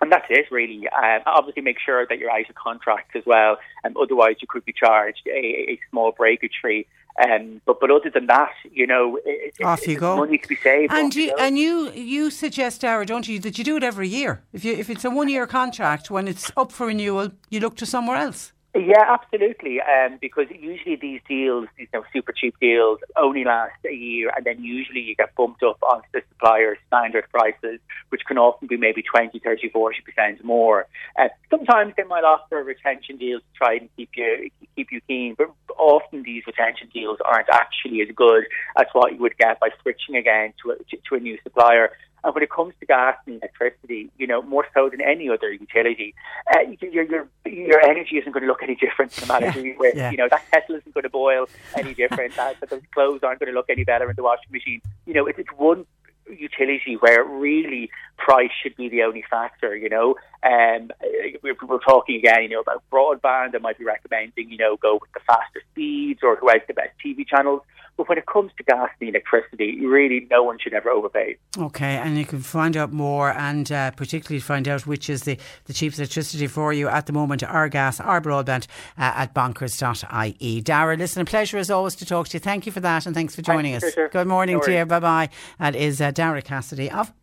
and that's it, really. Um, obviously, make sure that you're out of contract as well, and um, otherwise you could be charged a, a small breakage fee. Um, but but other than that, you know, it, off you go. Money to be saved. And you, you and you you suggest, Daragh, don't you, that you do it every year? If you if it's a one year contract, when it's up for renewal, you look to somewhere else. Yeah, absolutely. Um, because usually these deals, these you know, super cheap deals, only last a year, and then usually you get bumped up onto the supplier's standard prices, which can often be maybe 20, 30, 40% more. Uh, sometimes they might offer retention deals to try and keep you keep you keen, but often these retention deals aren't actually as good as what you would get by switching again to a, to a new supplier. And when it comes to gas and electricity, you know, more so than any other utility, uh, your, your your energy isn't going to look any different no matter who you're with. Yeah. You know, that kettle isn't going to boil any different. that, those clothes aren't going to look any better in the washing machine. You know, it's, it's one utility where really price should be the only factor, you know. Um, we're, we're talking again, you know, about broadband. I might be recommending, you know, go with the faster speeds or who has the best TV channels. But when it comes to gas and electricity, really no one should ever overpay. Okay, and you can find out more and uh, particularly find out which is the, the cheapest electricity for you at the moment, our gas, our broadband uh, at bonkers.ie. Daragh, listen, a pleasure as always to talk to you. Thank you for that and thanks for joining thanks, us. Good morning no to you. Bye bye. That is uh, Daragh Cassidy of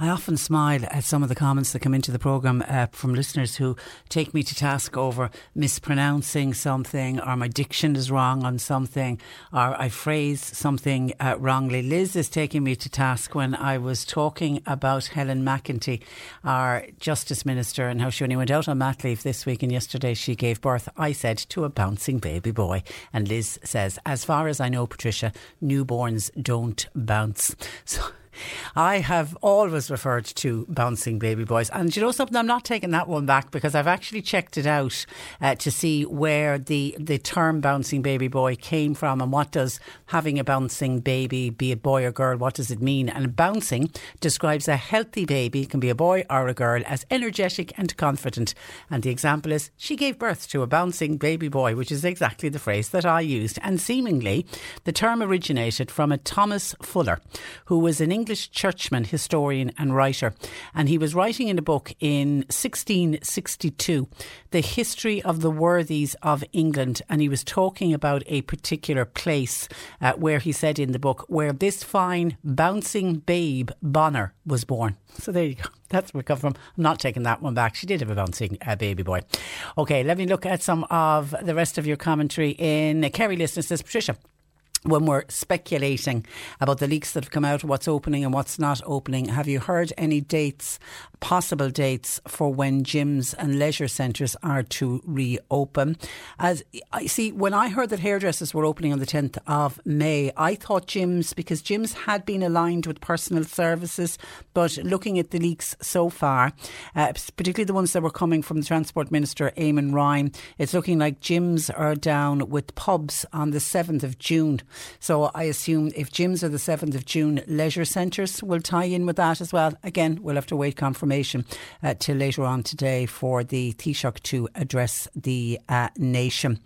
I often smile at some of the comments that come into the programme uh, from listeners who take me to task over mispronouncing something, or my diction is wrong on something, or I phrase something uh, wrongly. Liz is taking me to task when I was talking about Helen McEntee, our Justice Minister, and how she only went out on mat leave this week, and yesterday she gave birth, I said, to a bouncing baby boy. And Liz says, as far as I know, Patricia, newborns don't bounce. *laughs* So I have always referred to bouncing baby boys. And you know something? I'm not taking that one back because I've actually checked it out uh, to see where the, the term bouncing baby boy came from and what does having a bouncing baby, be it boy or girl, what does it mean? And bouncing describes a healthy baby, can be a boy or a girl, as energetic and confident. And the example is she gave birth to a bouncing baby boy, which is exactly the phrase that I used. And seemingly the term originated from a Thomas Fuller, who was an English churchman, historian, and writer. And he was writing in a book in 1662, The History of the Worthies of England. And he was talking about a particular place uh, where he said in the book, where this fine bouncing babe Bonner was born. So there you go. *laughs* That's where it comes from. I'm not taking that one back. She did have a bouncing uh, baby boy. Okay, let me look at some of the rest of your commentary in Kerry listeners. Says Patricia when we're speculating about the leaks that have come out, what's opening and what's not opening, have you heard any dates, possible dates for when gyms and leisure centres are to reopen? As I see, when I heard that hairdressers were opening on the 10th of May, I thought gyms, because gyms had been aligned with personal services, but looking at the leaks so far, uh, particularly the ones that were coming from the Transport Minister, Eamon Ryan, it's looking like gyms are down with pubs on the 7th of June. So I assume if gyms are the 7th of June, leisure centres will tie in with that as well. Again, we'll have to wait confirmation uh, till later on today for the Taoiseach to address the uh, nation.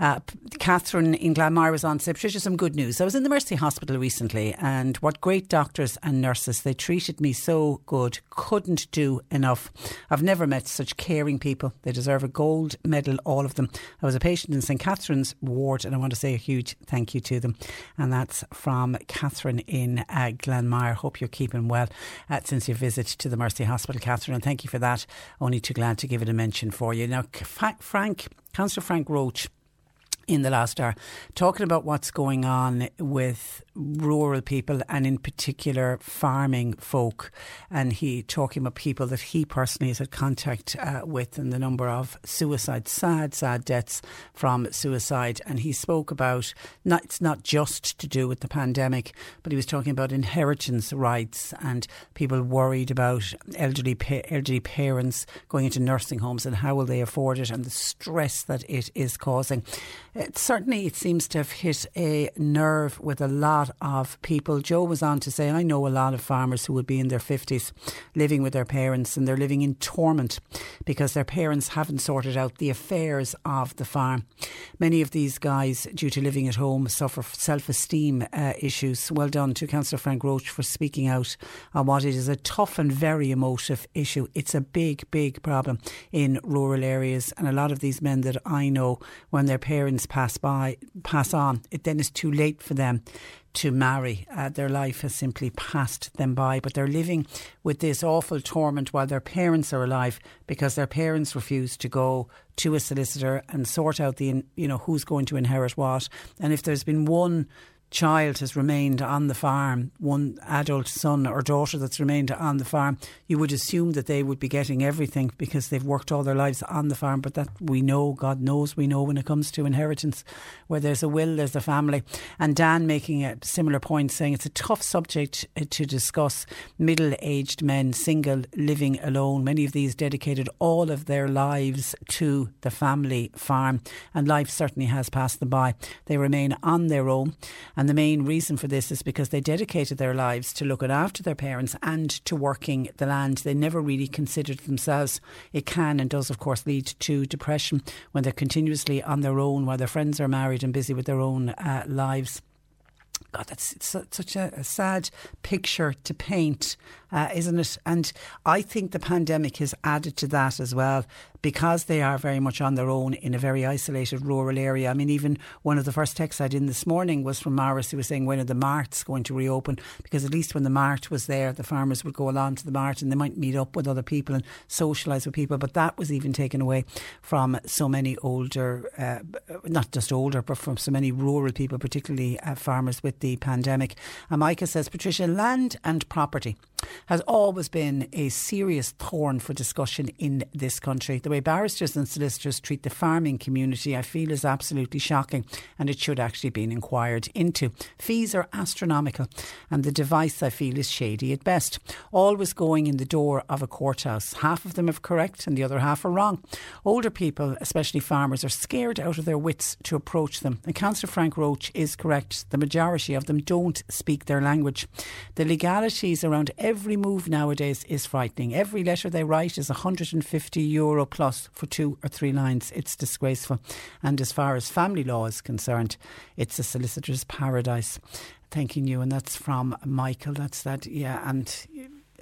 Uh, Catherine in Glanmire was on to Patricia, some good news. I was in the Mercy Hospital recently, and what great doctors and nurses. They treated me so good, couldn't do enough. I've never met such caring people. They deserve a gold medal, all of them. I was a patient in St Catherine's ward, and I want to say a huge thank you to them. And that's from Catherine in uh. Hope you're keeping well uh, since your visit to the Mercy Hospital, Catherine, and thank you for that. Only too glad to give it a mention for you. Now, Frank, Councillor Frank Roche in the last hour, talking about what's going on with rural people and in particular farming folk. And he talking about people that he personally has had contact uh, with and the number of suicide, sad, sad deaths from suicide. And he spoke about not, it's not just to do with the pandemic, but he was talking about inheritance rights and people worried about elderly elderly parents going into nursing homes and how will they afford it and the stress that it is causing. It, certainly, it seems to have hit a nerve with a lot of people. Joe was on to say, I know a lot of farmers who would be in their 50s living with their parents and they're living in torment because their parents haven't sorted out the affairs of the farm. Many of these guys, due to living at home, suffer self esteem uh, issues. Well done to Councillor Frank Roche for speaking out on what is a tough and very emotive issue. It's a big, big problem in rural areas. And a lot of these men that I know, when their parents pass by, pass on, it then is too late for them to marry. Uh, their life has simply passed them by, but they're living with this awful torment while their parents are alive because their parents refuse to go to a solicitor and sort out the you know who's going to inherit what. And if there's been one child has remained on the farm, one adult son or daughter that's remained on the farm, you would assume that they would be getting everything because they've worked all their lives on the farm. But that we know, God knows, we know when it comes to inheritance, where there's a will, there's a family. And Dan making a similar point, saying it's a tough subject uh, to discuss. Middle aged men, single, living alone. Many of these dedicated all of their lives to the family farm, and life certainly has passed them by. They remain on their own. The main reason for this is because they dedicated their lives to looking after their parents and to working the land. They never really considered themselves. It can and does, of course, lead to depression when they're continuously on their own while their friends are married and busy with their own uh, lives. God, that's such a, a, sad picture to paint, uh, isn't it? And I think the pandemic has added to that as well because they are very much on their own in a very isolated rural area. I mean, even one of the first texts I did this morning was from Morris who was saying, when are the marts going to reopen? Because at least when the mart was there, the farmers would go along to the mart and they might meet up with other people and socialise with people. But that was even taken away from so many older, uh, not just older, but from so many rural people, particularly uh, farmers with the pandemic. And Micah says, Patricia, land and property has always been a serious thorn for discussion in this country. The way barristers and solicitors treat the farming community, I feel, is absolutely shocking and it should actually be inquired into. Fees are astronomical and the device, I feel, is shady at best. Always going in the door of a courthouse. Half of them are correct and the other half are wrong. Older people, especially farmers, are scared out of their wits to approach them. And Councillor Frank Roche is correct. The majority of them don't speak their language. The legalities around every move nowadays is frightening. Every letter they write is 150 euro plus for two or three lines. It's disgraceful. And as far as family law is concerned, it's a solicitor's paradise. Thanking you, and that's from Michael. That's that, yeah. And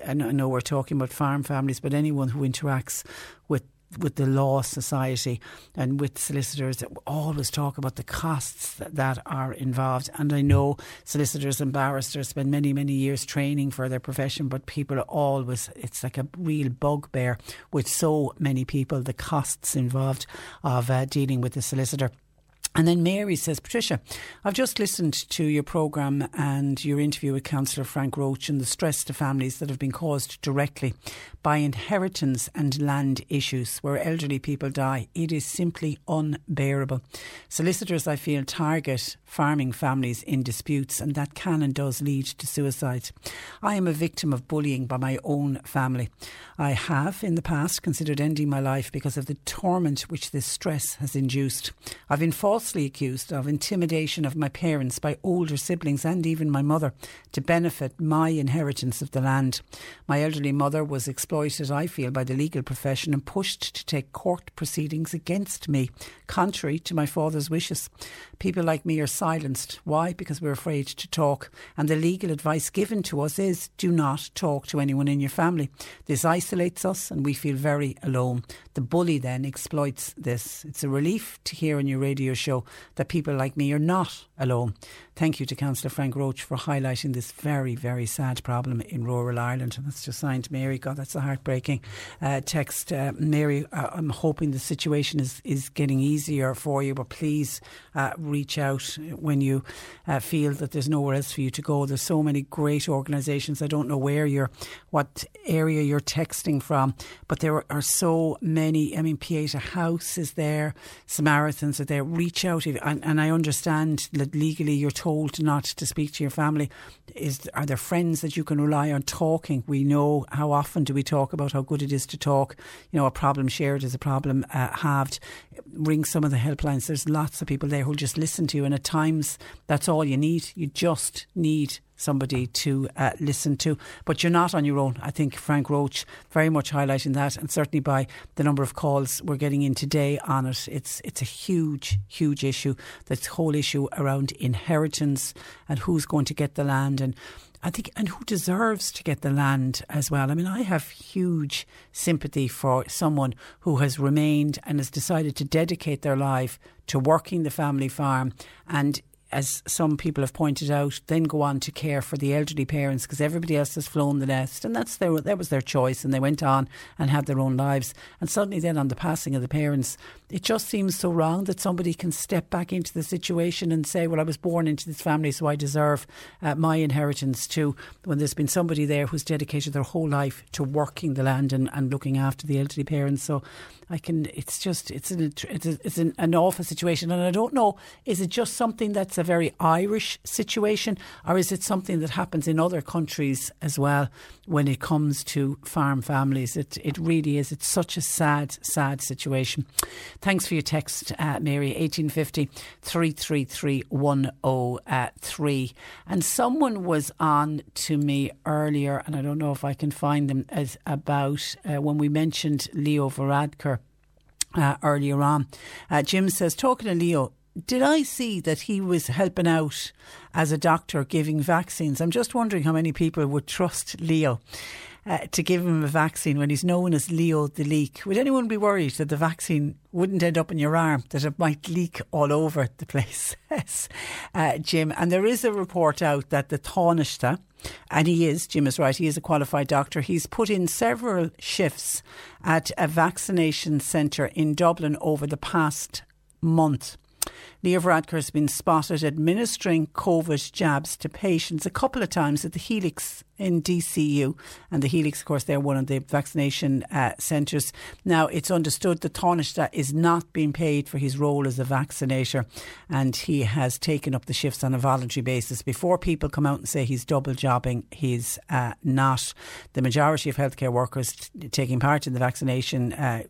I know we're talking about farm families, but anyone who interacts with with the law society and with solicitors that always talk about the costs that, that, are involved. And I know solicitors and barristers spend many, many years training for their profession, but people are always, it's like a real bugbear with so many people, the costs involved of uh, dealing with the solicitor. And then Mary says, Patricia, I've just listened to your programme and your interview with Councillor Frank Roche and the stress to families that have been caused directly by inheritance and land issues where elderly people die. It is simply unbearable. Solicitors, I feel, target farming families in disputes and that can and does lead to suicide. I am a victim of bullying by my own family. I have, in the past, considered ending my life because of the torment which this stress has induced. I've been falsely accused of intimidation of my parents by older siblings and even my mother to benefit my inheritance of the land. My elderly mother was exploited, I feel, by the legal profession and pushed to take court proceedings against me, contrary to my father's wishes. People like me are silenced. Why? Because we're afraid to talk. And the legal advice given to us is do not talk to anyone in your family. This isolates us and we feel very alone. The bully then exploits this. It's a relief to hear on your radio show that people like me are not alone. Thank you to Councillor Frank Roche for highlighting this very, very sad problem in rural Ireland. And that's just signed Mary. God, that's a heartbreaking uh, text. Uh, Mary, uh, I'm hoping the situation is, is getting easier for you, but please uh, reach out when you uh, feel that there's nowhere else for you to go. There's so many great organisations. I don't know where you're, what area you're texting from, but there are so many. I mean, Pieta House is there, Samaritans are there. Reach out, and, and I understand that legally you're told not to speak to your family? Is are there friends that you can rely on talking? We know how often do we talk about how good it is to talk. You know, a problem shared is a problem uh, halved. Ring some of the helplines. There's lots of people there who'll just listen to you, and at times that's all you need. You just need somebody to uh, listen to. But you're not on your own. I think Frank Roche very much highlighting that, and certainly by the number of calls we're getting in today on it, it's it's a huge, huge issue. This whole issue around inheritance and who's going to get the land and. I think, and who deserves to get the land as well. I mean, I have huge sympathy for someone who has remained and has decided to dedicate their life to working the family farm and as some people have pointed out, then go on to care for the elderly parents because everybody else has flown the nest, and that's their that was their choice, and they went on and had their own lives. And suddenly, then on the passing of the parents, it just seems so wrong that somebody can step back into the situation and say, "Well, I was born into this family, so I deserve uh, my inheritance too." When there's been somebody there who's dedicated their whole life to working the land and, and looking after the elderly parents, so I can. It's just it's an it's, a, it's an, an awful situation, and I don't know is it just something that's a very Irish situation, or is it something that happens in other countries as well when it comes to farm families? It, it really is. It's such a sad, sad situation. Thanks for your text, uh, Mary. 1850 333 103. And someone was on to me earlier, and I don't know if I can find them, as about uh, when we mentioned Leo Varadkar. Uh, earlier on. Uh, Jim says, talking to Leo, did I see that he was helping out as a doctor giving vaccines? I'm just wondering how many people would trust Leo. Uh, to give him a vaccine when he's known as Leo the Leak. Would anyone be worried that the vaccine wouldn't end up in your arm, that it might leak all over the place? *laughs* yes, uh, Jim. And there is a report out that the Taoiseach, and he is, Jim is right, he is a qualified doctor, he's put in several shifts at a vaccination centre in Dublin over the past month Leo Varadkar has been spotted administering COVID jabs to patients a couple of times at the Helix in DCU. And the Helix, of course, they're one of the vaccination uh, centres. Now, it's understood that Taoiseach is not being paid for his role as a vaccinator, and he has taken up the shifts on a voluntary basis. Before people come out and say he's double jobbing, he's uh, not. The majority of healthcare workers t- taking part in the vaccination uh,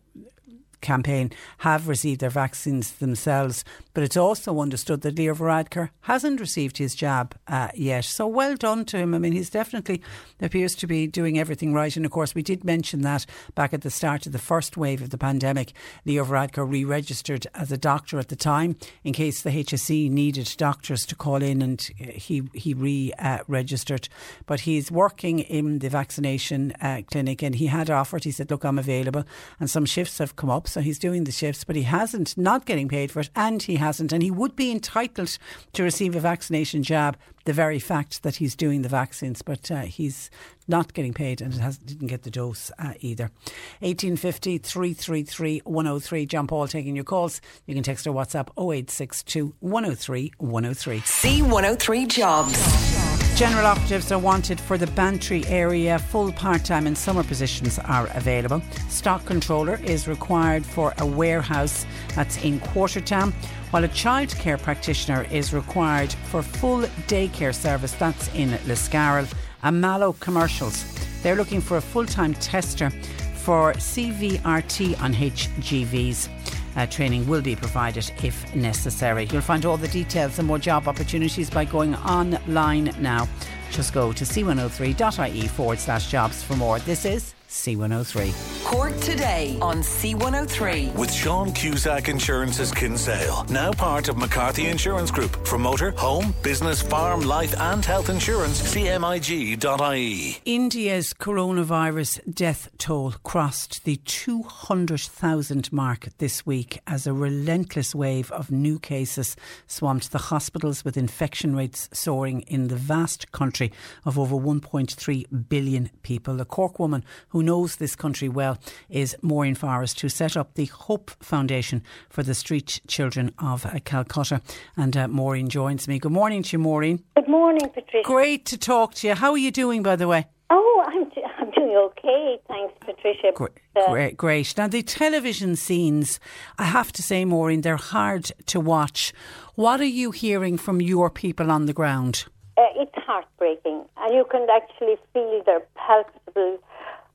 campaign have received their vaccines themselves. But it's also understood that Leo Varadkar hasn't received his jab uh, yet. So well done to him. I mean, he's definitely appears to be doing everything right. And of course, we did mention that back at the start of the first wave of the pandemic. Leo Varadkar re registered as a doctor at the time in case the HSE needed doctors to call in and he, he re registered. But he's working in the vaccination uh, clinic and he had offered, he said, Look, I'm available. And some shifts have come up so he's doing the shifts, but he hasn't not getting paid for it, and he hasn't, and he would be entitled to receive a vaccination jab. The very fact that he's doing the vaccines, but uh, he's not getting paid and has, didn't get the dose uh, either. 1850 333 103. John Paul taking your calls. You can text or WhatsApp 0862 103 103. C103 Jobs. General operatives are wanted for the Bantry area. Full part time and summer positions are available. Stock controller is required for a warehouse that's in Quartertown, while a childcare practitioner is required for full daycare service that's in Liscarroll. And Mallow Commercials. They're looking for a full time tester for CVRT on HGVs. Uh, training will be provided if necessary. You'll find all the details and more job opportunities by going online now. Just go to c103.ie forward slash jobs for more. This is C103. Cork today on C103. With Sean Cusack Insurance's Kinsale, now part of McCarthy Insurance Group. For motor, home, business, farm, life, and health insurance, cmig.ie. India's coronavirus death toll crossed the 200,000 mark this week as a relentless wave of new cases swamped the hospitals with infection rates soaring in the vast country of over 1.3 billion people. A Cork woman who knows this country well is Maureen Forrest, who set up the Hope Foundation for the Street Children of uh, Calcutta. And uh, Maureen joins me. Good morning to you, Maureen. Good morning, Patricia. Great to talk to you. How are you doing, by the way? Oh, I'm, I'm doing okay, thanks, Patricia. Great, uh, great, great. Now, the television scenes, I have to say, Maureen, they're hard to watch. What are you hearing from your people on the ground? Uh, it's heartbreaking, and you can actually feel their palpable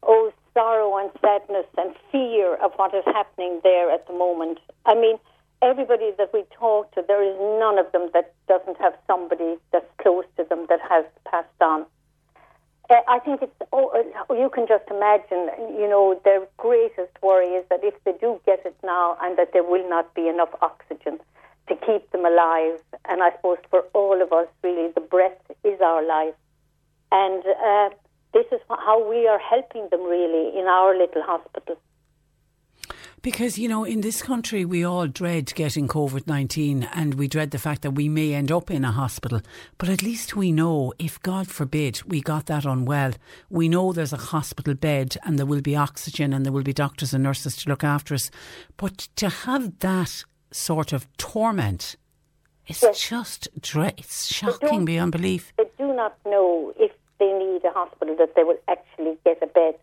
oh, sorrow and sadness and fear of what is happening there at the moment. I mean, everybody that we talk to, there is none of them that doesn't have somebody that's close to them that has passed on. Uh, I think it's, oh, you can just imagine, you know, their greatest worry is that if they do get it now and that there will not be enough oxygen to keep them alive. And I suppose for all of us, really, the breath is our life. And uh, this is how we are helping them really in our little hospital. Because, you know, in this country, we all dread getting COVID 19 and we dread the fact that we may end up in a hospital. But at least we know, if God forbid we got that unwell, we know there's a hospital bed and there will be oxygen and there will be doctors and nurses to look after us. But to have that sort of torment, it's yes. just. It's shocking beyond belief. They do not know if they need a hospital that they will actually get a bed.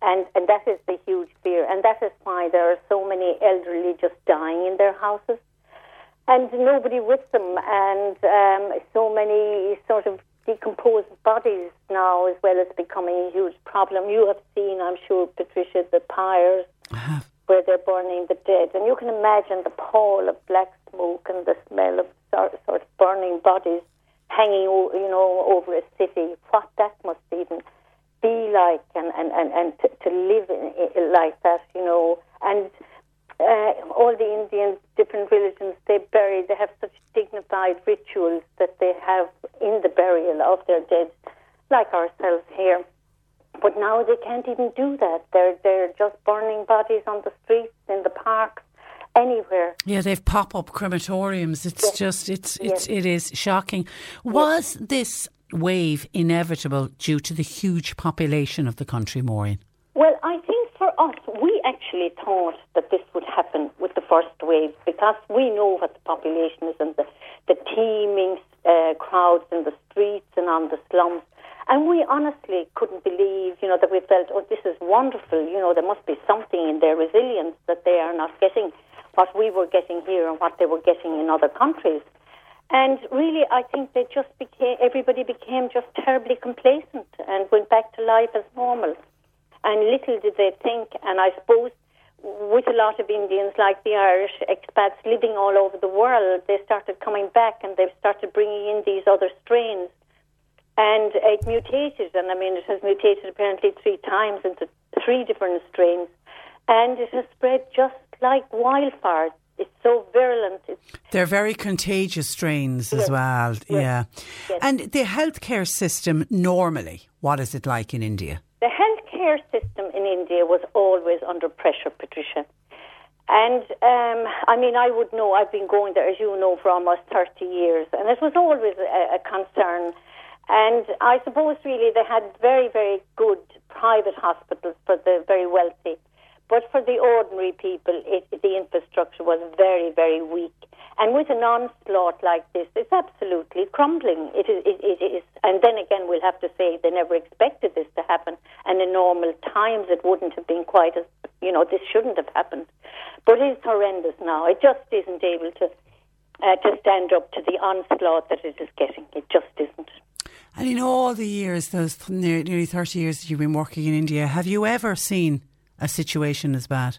And, and that is the huge fear. And that is why there are so many elderly just dying in their houses and nobody with them. And um, so many sort of decomposed bodies now as well as becoming a huge problem. You have seen, I'm sure, Patricia, the pyres where they're burning the dead. And you can imagine the pall of black smoke and the smell of sort, sort of burning bodies hanging, you know, over a city, what that must even be like, and and and, and to, to live in, like that, you know, and. Uh, all the Indians, different religions, they bury, they have such dignified rituals that they have in the burial of their dead, like ourselves here. But now they can't even do that. They're they're just burning bodies on the streets, in the parks, anywhere. Yeah, they've pop up crematoriums. It's yes. just it's it's yes. it is shocking. Was yes. this wave inevitable due to the huge population of the country, Maureen? Well, I think for us, we actually thought that this would happen with the first wave because we know what the population is and the, the teeming uh, crowds in the streets and on the slums. And we honestly couldn't believe, you know, that we felt, oh, this is wonderful. You know, there must be something in their resilience that they are not getting what we were getting here and what they were getting in other countries. And really, I think they just became, everybody became just terribly complacent and went back to life as normal. And little did they think, and I suppose with a lot of Indians, like the Irish expats living all over the world, they started coming back and they've started bringing in these other strains. And it mutated, and I mean, it has mutated apparently three times into three different strains. And it has spread just like wildfire. It's so virulent. It's They're very contagious strains yes. as well. Yes. Yeah. Yes. And the healthcare system normally, what is it like in India? The healthcare system in India was always under pressure, Patricia. And um, I mean, I would know, I've been going there, as you know, for almost 30 years, and it was always a, a concern. And I suppose really they had very, very good private hospitals for the very wealthy. But for the ordinary people, it, the infrastructure was very, very weak. And with an onslaught like this, it's absolutely crumbling. It is, it, it is. And then again, we'll have to say they never expected this to happen. And in normal times, it wouldn't have been quite as, you know, this shouldn't have happened. But it's horrendous now. It just isn't able to, uh, to stand up to the onslaught that it is getting. It just isn't. And in all the years, those nearly 30 years that you've been working in India, have you ever seen a situation as bad?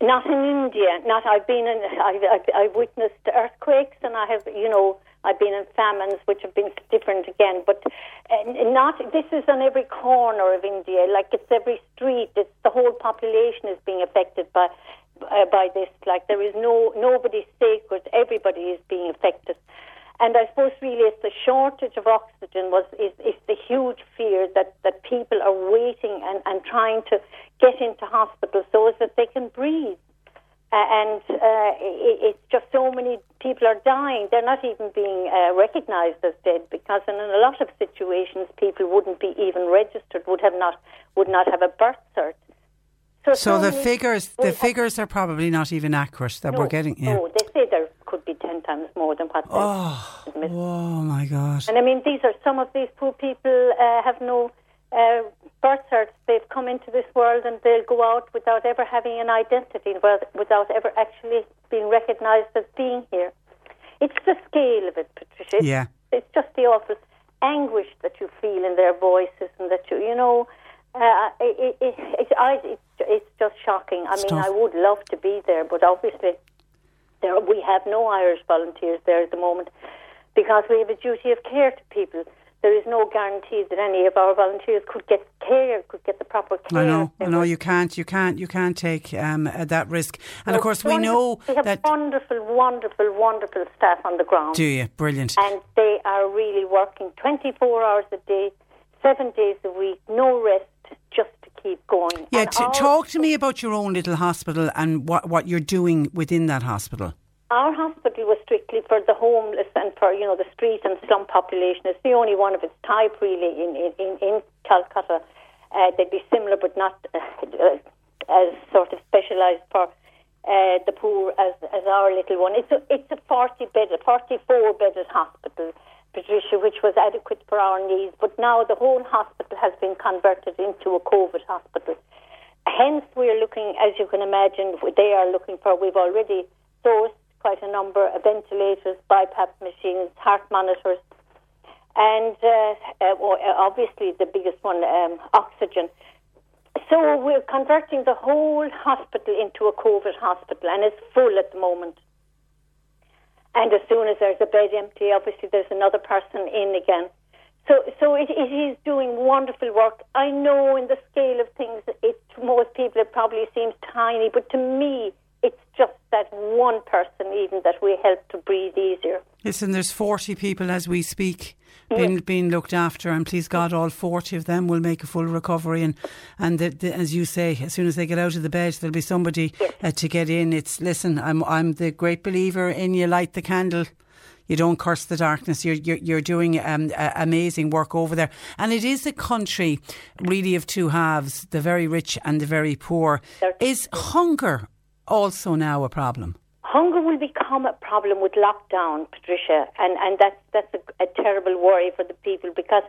Not in India. Not. I've been in. I've, I've, I've witnessed earthquakes, and I have, you know, I've been in famines, which have been different again. But not. This is on every corner of India. Like it's every street. It's the whole population is being affected by uh, by this. Like there is no nobody sacred. Everybody is being affected. And I suppose really it's the shortage of oxygen was is, is the huge fear that, that people are waiting and, and trying to get into hospital so that they can breathe. And uh, it, it's just so many people are dying. They're not even being uh, recognized as dead because in a lot of situations people wouldn't be even registered, would have not would not have a birth cert. So, so the figures the figures are probably not even accurate that no, we're getting. Yeah. No, they say they're times more than what oh, ah, admit. Oh, my gosh. And I mean, these are some of these poor people uh, have no uh, birth certs. They've come into this world and they'll go out without ever having an identity, without ever actually being recognised as being here. It's the scale of it, Patricia. Yeah. It's just the awful anguish that you feel in their voices and that you, you know, uh, it, it, it, I, it, it's just shocking. I it's mean, tough. I would love to be there, but obviously there, we have no Irish volunteers there at the moment because we have a duty of care to people there is no guarantee that any of our volunteers could get care, could get the proper care. I know, I know. You can't, you can't, you can't take um, uh, that risk. And no, of course, we know we have that wonderful, wonderful, wonderful staff on the ground. Do you? Brilliant. And they are really working twenty four hours a day, seven days a week, no rest, keep going. Yeah, t- talk to me about your own little hospital and what what you're doing within that hospital. Our hospital was strictly for the homeless and for you know the street and slum population. It's the only one of its type really in in, in Calcutta. Uh, they'd be similar, but not uh, uh, as sort of specialised for uh, the poor as as our little one. It's a it's a forty bed, a forty four bedded hospital, Patricia, which was adequate for our needs. But now the whole hospital has been converted into a COVID hospital. Hence, we're looking, as you can imagine, they are looking for. We've already sourced quite a number of ventilators, BiPAP machines, heart monitors, and uh, uh, obviously the biggest one, um, oxygen. So we're converting the whole hospital into a COVID hospital, and it's full at the moment. And as soon as there's a bed empty, obviously there's another person in again. So, so it, it is doing wonderful work. I know in the scale of things, it to most people it probably seems tiny, but to me, it's just that one person even that we help to breathe easier. Listen, there's 40 people as we speak being, being looked after, and please God, all 40 of them will make a full recovery. And, and the, the, as you say, as soon as they get out of the bed, there'll be somebody yes. uh, to get in. It's Listen, I'm, I'm the great believer in you light the candle You don't curse the darkness. You're you're, you're doing um, amazing work over there, and it is a country really of two halves: the very rich and the very poor. Is hunger also now a problem? Hunger will become a problem with lockdown, Patricia, and, and that's that's a, a terrible worry for the people because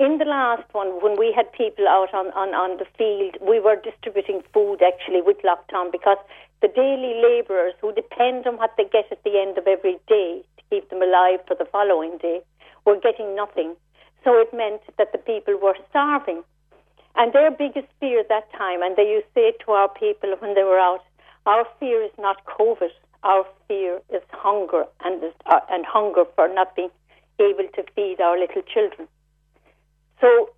in the last one, when we had people out on, on, on the field, we were distributing food actually with lockdown because the daily labourers who depend on what they get at the end of every day to keep them alive for the following day were getting nothing. So it meant that the people were starving. And their biggest fear at that time, and they used to say to our people when they were out, our fear is not COVID, our fear is hunger and, uh, and hunger for not being able to feed our little children. So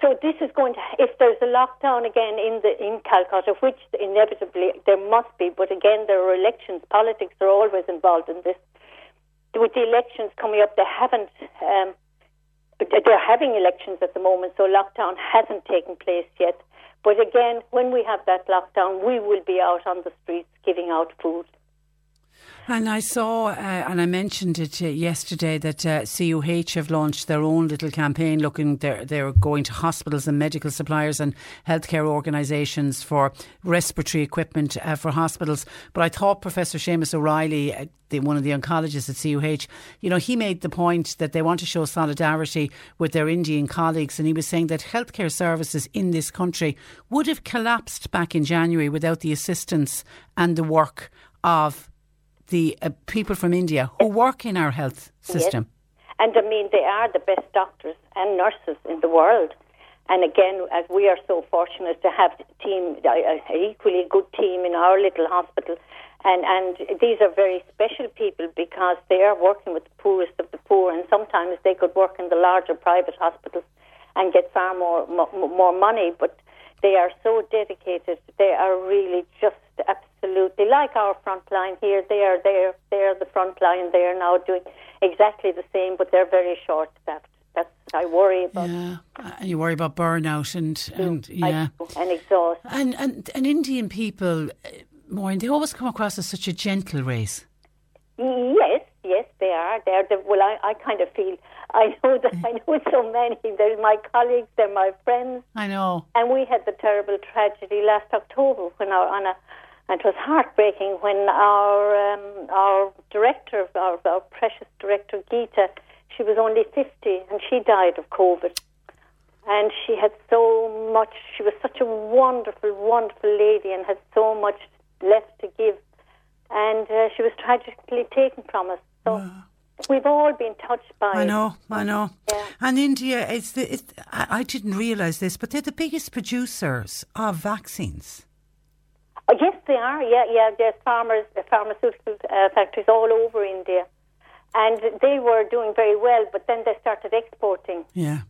so this is going to if there's a lockdown again in the in Calcutta, which inevitably there must be, but again there are elections. Politics are always involved in this. With the elections coming up, they haven't. Um, they're having elections at the moment, so lockdown hasn't taken place yet. But again, when we have that lockdown, we will be out on the streets giving out food. And I saw, uh, and I mentioned it uh, yesterday, that uh, CUH have launched their own little campaign looking, they're, they're going to hospitals and medical suppliers and healthcare organisations for respiratory equipment uh, for hospitals. But I thought Professor Seamus O'Reilly, uh, the, one of the oncologists at CUH, you know, he made the point that they want to show solidarity with their Indian colleagues. And he was saying that healthcare services in this country would have collapsed back in January without the assistance and the work of the uh, people from India who work in our health system. Yes. And I mean, they are the best doctors and nurses in the world. And again, as we are so fortunate to have a team, an equally good team in our little hospital, and and these are very special people because they are working with the poorest of the poor, and sometimes they could work in the larger private hospitals and get far more more money, but they are so dedicated. They are really just absolutely like our front line here. They are there. They are the front line. They are now doing exactly the same, but they're very short staffed. That's I worry about. Yeah, and you worry about burnout and and yeah, and exhaust. And and and Indian people, uh, Maureen, they always come across as such a gentle race. Yes, yes, they are. They're the, well. I, I kind of feel I know that I know *laughs* so many. There's my colleagues, they're my friends. I know. And we had the terrible tragedy last October when our on a and it was heartbreaking when our um, our director, our, our precious director Geeta, she was only 50 and she died of COVID. And she had so much, she was such a wonderful, wonderful lady and had so much left to give. And uh, she was tragically taken from us. So yeah. we've all been touched by I know, I know. Yeah. And India, it's the, I didn't realise this, but they're the biggest producers of vaccines. Oh, yes, they are. Yeah, yeah. There's farmers, uh, pharmaceutical uh, factories all over India, and they were doing very well. But then they started exporting. Yeah.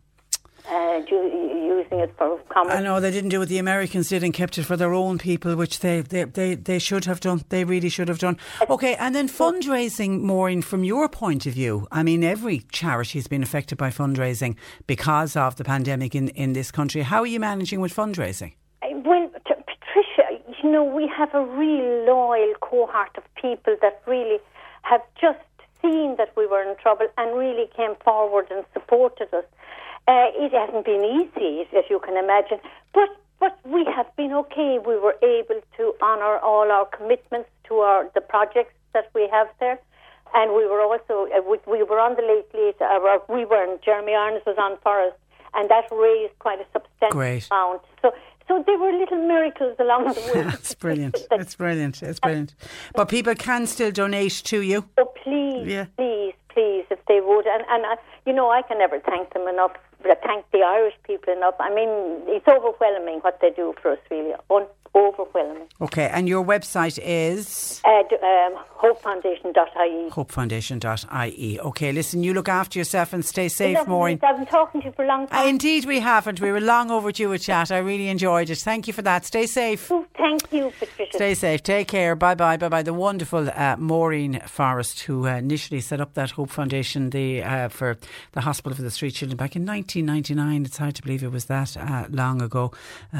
Uh, using it for commerce. I know they didn't do what the Americans did and kept it for their own people, which they, they, they, they should have done. They really should have done. Okay, and then fundraising, Maureen, from your point of view, I mean, every charity has been affected by fundraising because of the pandemic in, in this country. How are you managing with fundraising? Well, you know, we have a real loyal cohort of people that really have just seen that we were in trouble and really came forward and supported us. Uh, it hasn't been easy, as you can imagine, but but we have been okay. We were able to honour all our commitments to our the projects that we have there, and we were also uh, we, we, were on the late late. Uh, we were, and Jeremy Irons was on for us, and that raised quite a substantial Great. amount. So so there were little miracles along the *laughs* way. That's brilliant. *laughs* That's brilliant. It's brilliant. But people can still donate to you. Oh, please, yeah. please, please, if they would. And, and I, you know, I can never thank them enough, thank the Irish people enough. I mean, it's overwhelming what they do for us, really overwhelming. Okay, and your website is? Uh, um, hopefoundation.ie. Hopefoundation.ie. Okay, listen, you look after yourself and stay safe, Maureen. I've been talking to you for a long uh, time. Uh, indeed, we haven't. We were long overdue a chat. I really enjoyed it. Thank you for that. Stay safe. Oh, thank you, Patricia. Stay safe. Take care. Bye bye. Bye bye. The wonderful uh, Maureen Forrest, who uh, initially set up that Hope Foundation the, uh, for the Hospital for the Street Children back in 1999. It's hard to believe it was that uh, long ago,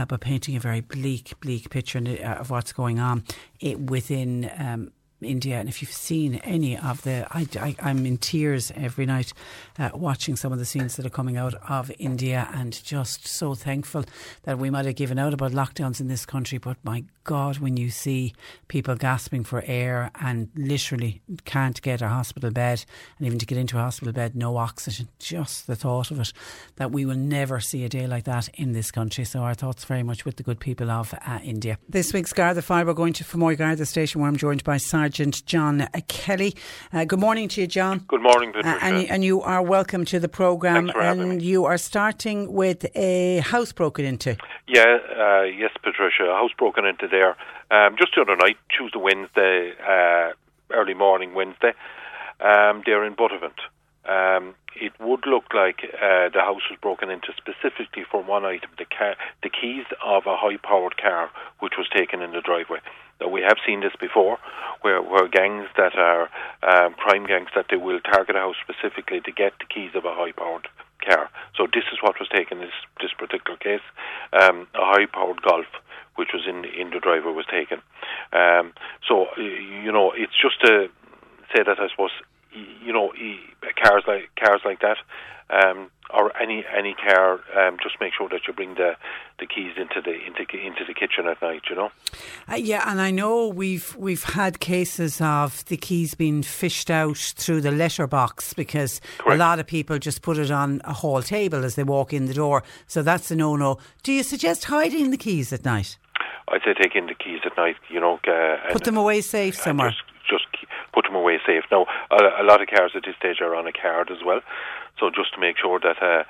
but painting a very bleak, bleak picture uh, of what's going on it, within um, India, and if you've seen any of the, I, am in tears every night uh, watching some of the scenes that are coming out of India, and just so thankful that we might have given out about lockdowns in this country. But my God, when you see people gasping for air and literally can't get a hospital bed, and even to get into a hospital bed, no oxygen, just the thought of it, that we will never see a day like that in this country. So our thoughts very much with the good people of uh, India. This week's Garda Fire, we're going to Fermoy the Station, where I'm joined by Simon. Sergeant John Kelly. Uh, good morning to you, John. Good morning, Patricia. Uh, and, and, you are welcome to the programme. and you are starting with a house broken into. Yeah, uh, yes, Patricia. A house broken into there um, just the other night, Tuesday, Wednesday, uh, early morning Wednesday. Um, they're in Buttevant. Um, it would look like uh, the house was broken into specifically for one item, the, car, the keys of a high-powered car, which was taken in the driveway. Now, we have seen this before, where, where gangs that are um, crime gangs that they will target a house specifically to get the keys of a high-powered car. So this is what was taken in this, this particular case. Um, a high-powered Golf, which was in in the driveway, was taken. Um, so you know, it's just to say that I suppose you know cars like cars like that um, or any any car, um, just make sure that you bring the, the keys into the into into the kitchen at night. You know. Uh, yeah, and I know we've we've had cases of the keys being fished out through the letterbox because Correct. a lot of people just put it on a hall table as they walk in the door. So that's a no no. Do you suggest hiding the keys at night? I'd say take in the keys at night. You know, uh, put them away safe somewhere. Just, just put them away safe. Now, a, a lot of cars at this stage are on a card as well. So just to make sure that uh,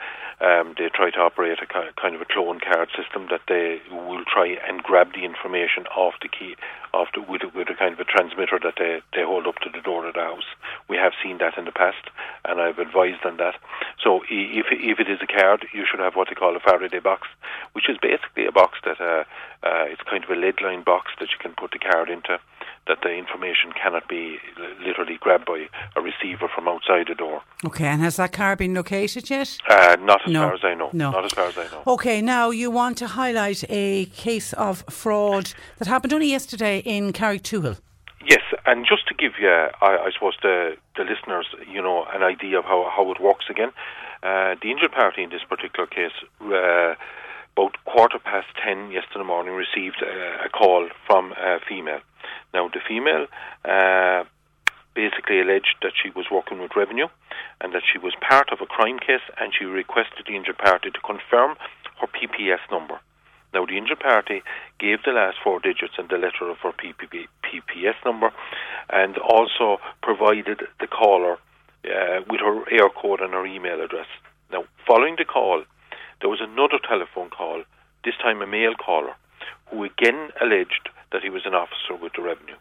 um, they try to operate a kind of a clone card system that they will try and grab the information off the key, off the, with, with a kind of a transmitter that they, they hold up to the door of the house. We have seen that in the past, and I've advised on that. So if if it is a card, you should have what they call a Faraday box, which is basically a box that uh, uh, it's kind of a lead line box that you can put the card into that the information cannot be literally grabbed by a receiver from outside the door. Okay, and has that car been located yet? Uh, not as no. far as I know. No. Not as far as I know. Okay, now you want to highlight a case of fraud that happened only yesterday in Carrigtwohill. Yes, and just to give you, I, I suppose, the, the listeners, you know, an idea of how, how it works again, uh, the injured party in this particular case, uh, about quarter past ten yesterday morning, received uh, a call from a female. Now, the female uh, basically alleged that she was working with revenue and that she was part of a crime case and she requested the injured party to confirm her PPS number. Now, the injured party gave the last four digits and the letter of her PPS number and also provided the caller uh, with her Eircode and her email address. Now, following the call, there was another telephone call, this time a male caller, who again alleged that he was an officer with the revenue.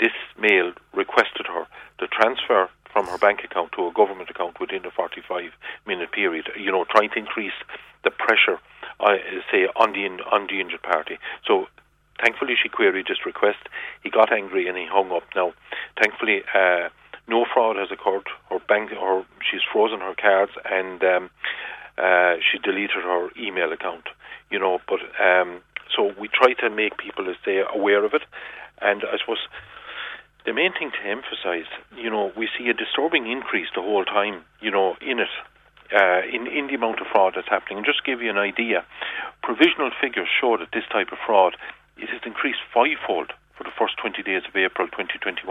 This male requested her to transfer from her bank account to a government account within a 45 minute period, you know, trying to increase the pressure, uh, say, on the, on the injured party. So thankfully she queried this request. He got angry and he hung up. Now, thankfully, uh, no fraud has occurred. Her bank, or she's frozen her cards, and um, uh, she deleted her email account. You know, but um, so we try to make people stay aware of it, and I suppose the main thing to emphasise, you know, we see a disturbing increase the whole time, you know, in it. Uh, in, in the amount of fraud that's happening. And just to give you an idea, provisional figures show that this type of fraud it has increased fivefold for the first 20 days of April 2021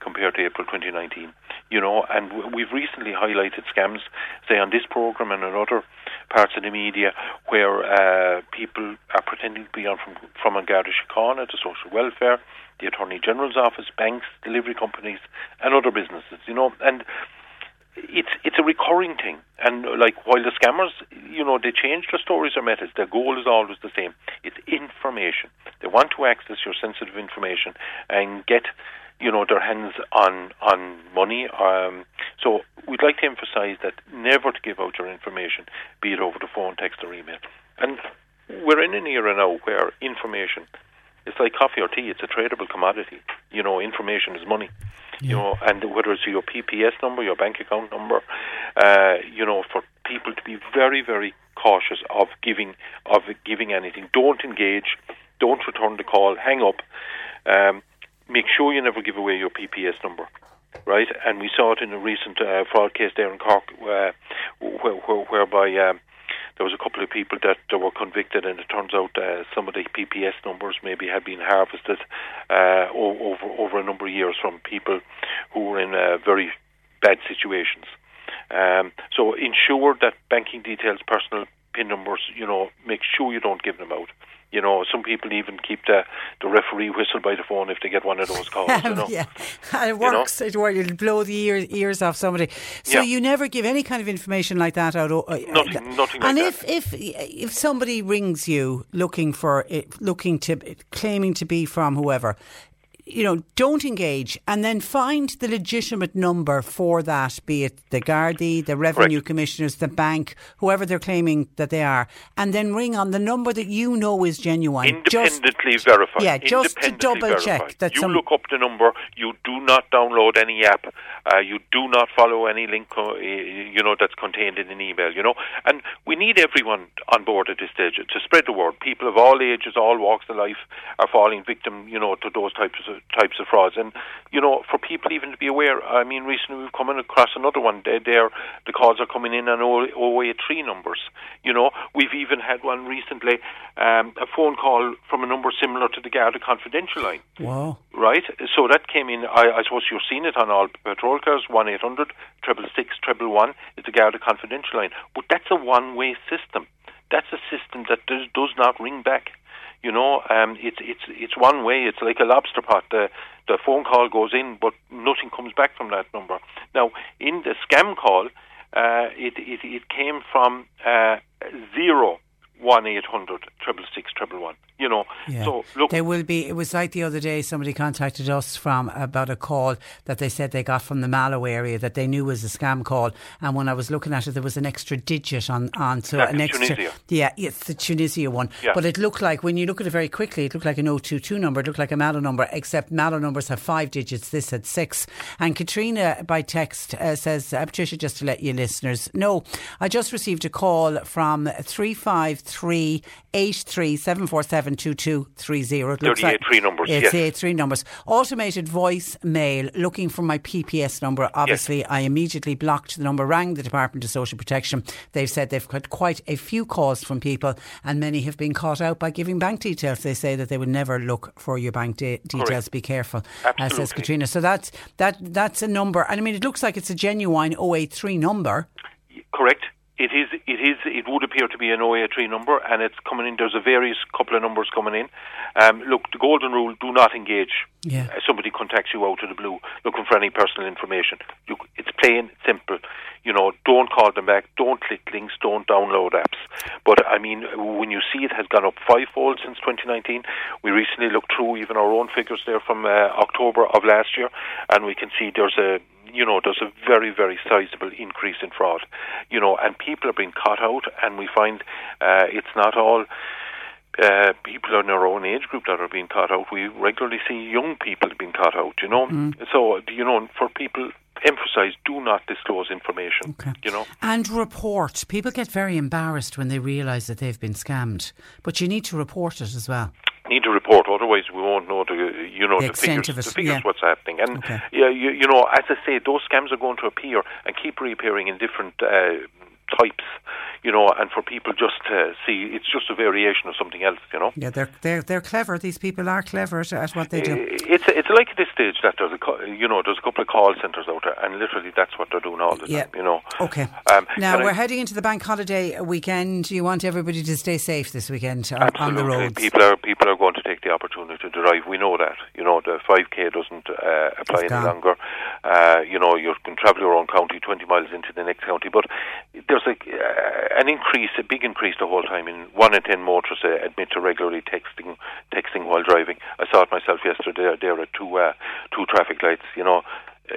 compared to April 2019. You know, and we've recently highlighted scams, say on this program and in other parts of the media, where uh, people are pretending to be on from from An Garda Síochána to social welfare, the Attorney General's office, banks, delivery companies, and other businesses. You know, and it's it's a recurring thing. And like while the scammers, you know, they change their stories or methods, their goal is always the same. It's information. They want to access your sensitive information and get, you know, their hands on on money. Um, so we'd like to emphasise that never to give out your information, be it over the phone, text, or email. And we're in an era now where information it's like coffee or tea. It's a tradable commodity. You know, information is money. Yeah. You know, and whether it's your PPS number, your bank account number, uh, you know, for people to be very, very cautious of giving of giving anything. Don't engage. Don't return the call. Hang up. Um, make sure you never give away your PPS number right? And we saw it in a recent uh, fraud case there in Cork, uh, where, where, whereby um, there was a couple of people that, that were convicted, and it turns out uh, some of the PPS numbers maybe had been harvested uh, over over a number of years from people who were in uh, very bad situations. Um, so ensure that banking details, personal PIN numbers, you know, make sure you don't give them out. You know, some people even keep the, the referee whistle by the phone if they get one of those calls. You *laughs* know? yeah, *laughs* it works. You know? It works. It'll blow the ear, ears off somebody. So yeah. you never give any kind of information like that out. Uh, uh, nothing, nothing. And like if if if somebody rings you looking for it, looking to eh, claiming to be from whoever, you know, don't engage and then find the legitimate number for that, be it the Gardaí, the Revenue Correct. Commissioners, the bank, whoever they're claiming that they are, and then ring on the number that you know is genuine. Independently just, verified. Yeah, just to double verified. check that you some, look up the number. You do not download any app. Uh, you do not follow any link, uh, you know, that's contained in an email. You know, and we need everyone on board at this stage to spread the word. People of all ages, all walks of life, are falling victim, you know, to those types of types of frauds. And you know, for people even to be aware, I mean, recently we've come in across another one. There, the calls are coming in on 083 numbers. You know, we've even had one recently, um, a phone call from a number similar to the Garda Confidential line. Wow. Right. So that came in. I, I suppose you've seen it on all patrol cars. One eight hundred triple six triple one. It's a Garda Confidential line, but that's a one way system. That's a system that does, does not ring back. You know, um, it's it's it's one way. It's like a lobster pot. The the phone call goes in, but nothing comes back from that number. Now, in the scam call, uh, it, it it came from uh, zero one eight hundred triple six triple one. You know, yeah. so look, there will be. It was like the other day. Somebody contacted us from about a call that they said they got from the Mallow area that they knew was a scam call. And when I was looking at it, there was an extra digit on on so an extra. Tunisia. Yeah, it's the Tunisia one. Yeah. But it looked like when you look at it very quickly, it looked like an 022 number. It looked like a Mallow number, except Mallow numbers have five digits. This had six. And Katrina by text uh, says, uh, Patricia, just to let you listeners know, I just received a call from three five three eight three seven four seven. 72230. It looks like three numbers. It's yes. three numbers. Automated voice mail looking for my PPS number. Obviously, yes. I immediately blocked the number, rang the Department of Social Protection. They've said they've got quite a few calls from people, and many have been caught out by giving bank details. They say that they would never look for your bank de- details. Correct. Be careful, uh, says Katrina. So that's that. That's a number, and I mean, it looks like it's a genuine 083 number. Correct. It is. It is. It would appear to be an OA3 number, and it's coming in. There's a various couple of numbers coming in. Um, look, the golden rule: do not engage. Yeah. Uh, somebody contacts you out of the blue looking for any personal information. You, it's plain, simple. You know, don't call them back. Don't click links. Don't download apps. But I mean, when you see it has gone up fivefold since 2019, we recently looked through even our own figures there from uh, October of last year, and we can see there's a you know, there's a very, very sizable increase in fraud, you know, and people are being caught out, and we find uh, it's not all. Uh, people in our own age group that are being caught out. We regularly see young people being caught out, you know. Mm. So, you know, for people, emphasize do not disclose information, okay. you know. And report. People get very embarrassed when they realise that they've been scammed, but you need to report it as well need to report, otherwise we won't know the you know the, the figures, it, the figures yeah. what's happening. And okay. yeah, you, you know, as I say, those scams are going to appear and keep reappearing in different uh, types, you know, and for people just to see it's just a variation of something else, you know. Yeah, they're they're they're clever. These people are clever at, at what they do. It's it's like at this stage that there's a you know there's a couple of call centres out there, and literally that's what they're doing all the yeah. time, you know. Okay. Um, now we're I, heading into the bank holiday weekend. You want everybody to stay safe this weekend absolutely. on the roads. People are people are going to take the opportunity to drive. We know that. You know the 5k doesn't uh, apply any longer. Uh, you know you can travel your own county 20 miles into the next county, but there's a uh, an increase, a big increase the whole time. In one in ten motorists uh, admit to regularly texting, texting while driving. I saw it myself yesterday. There at two uh, two traffic lights. You know, uh,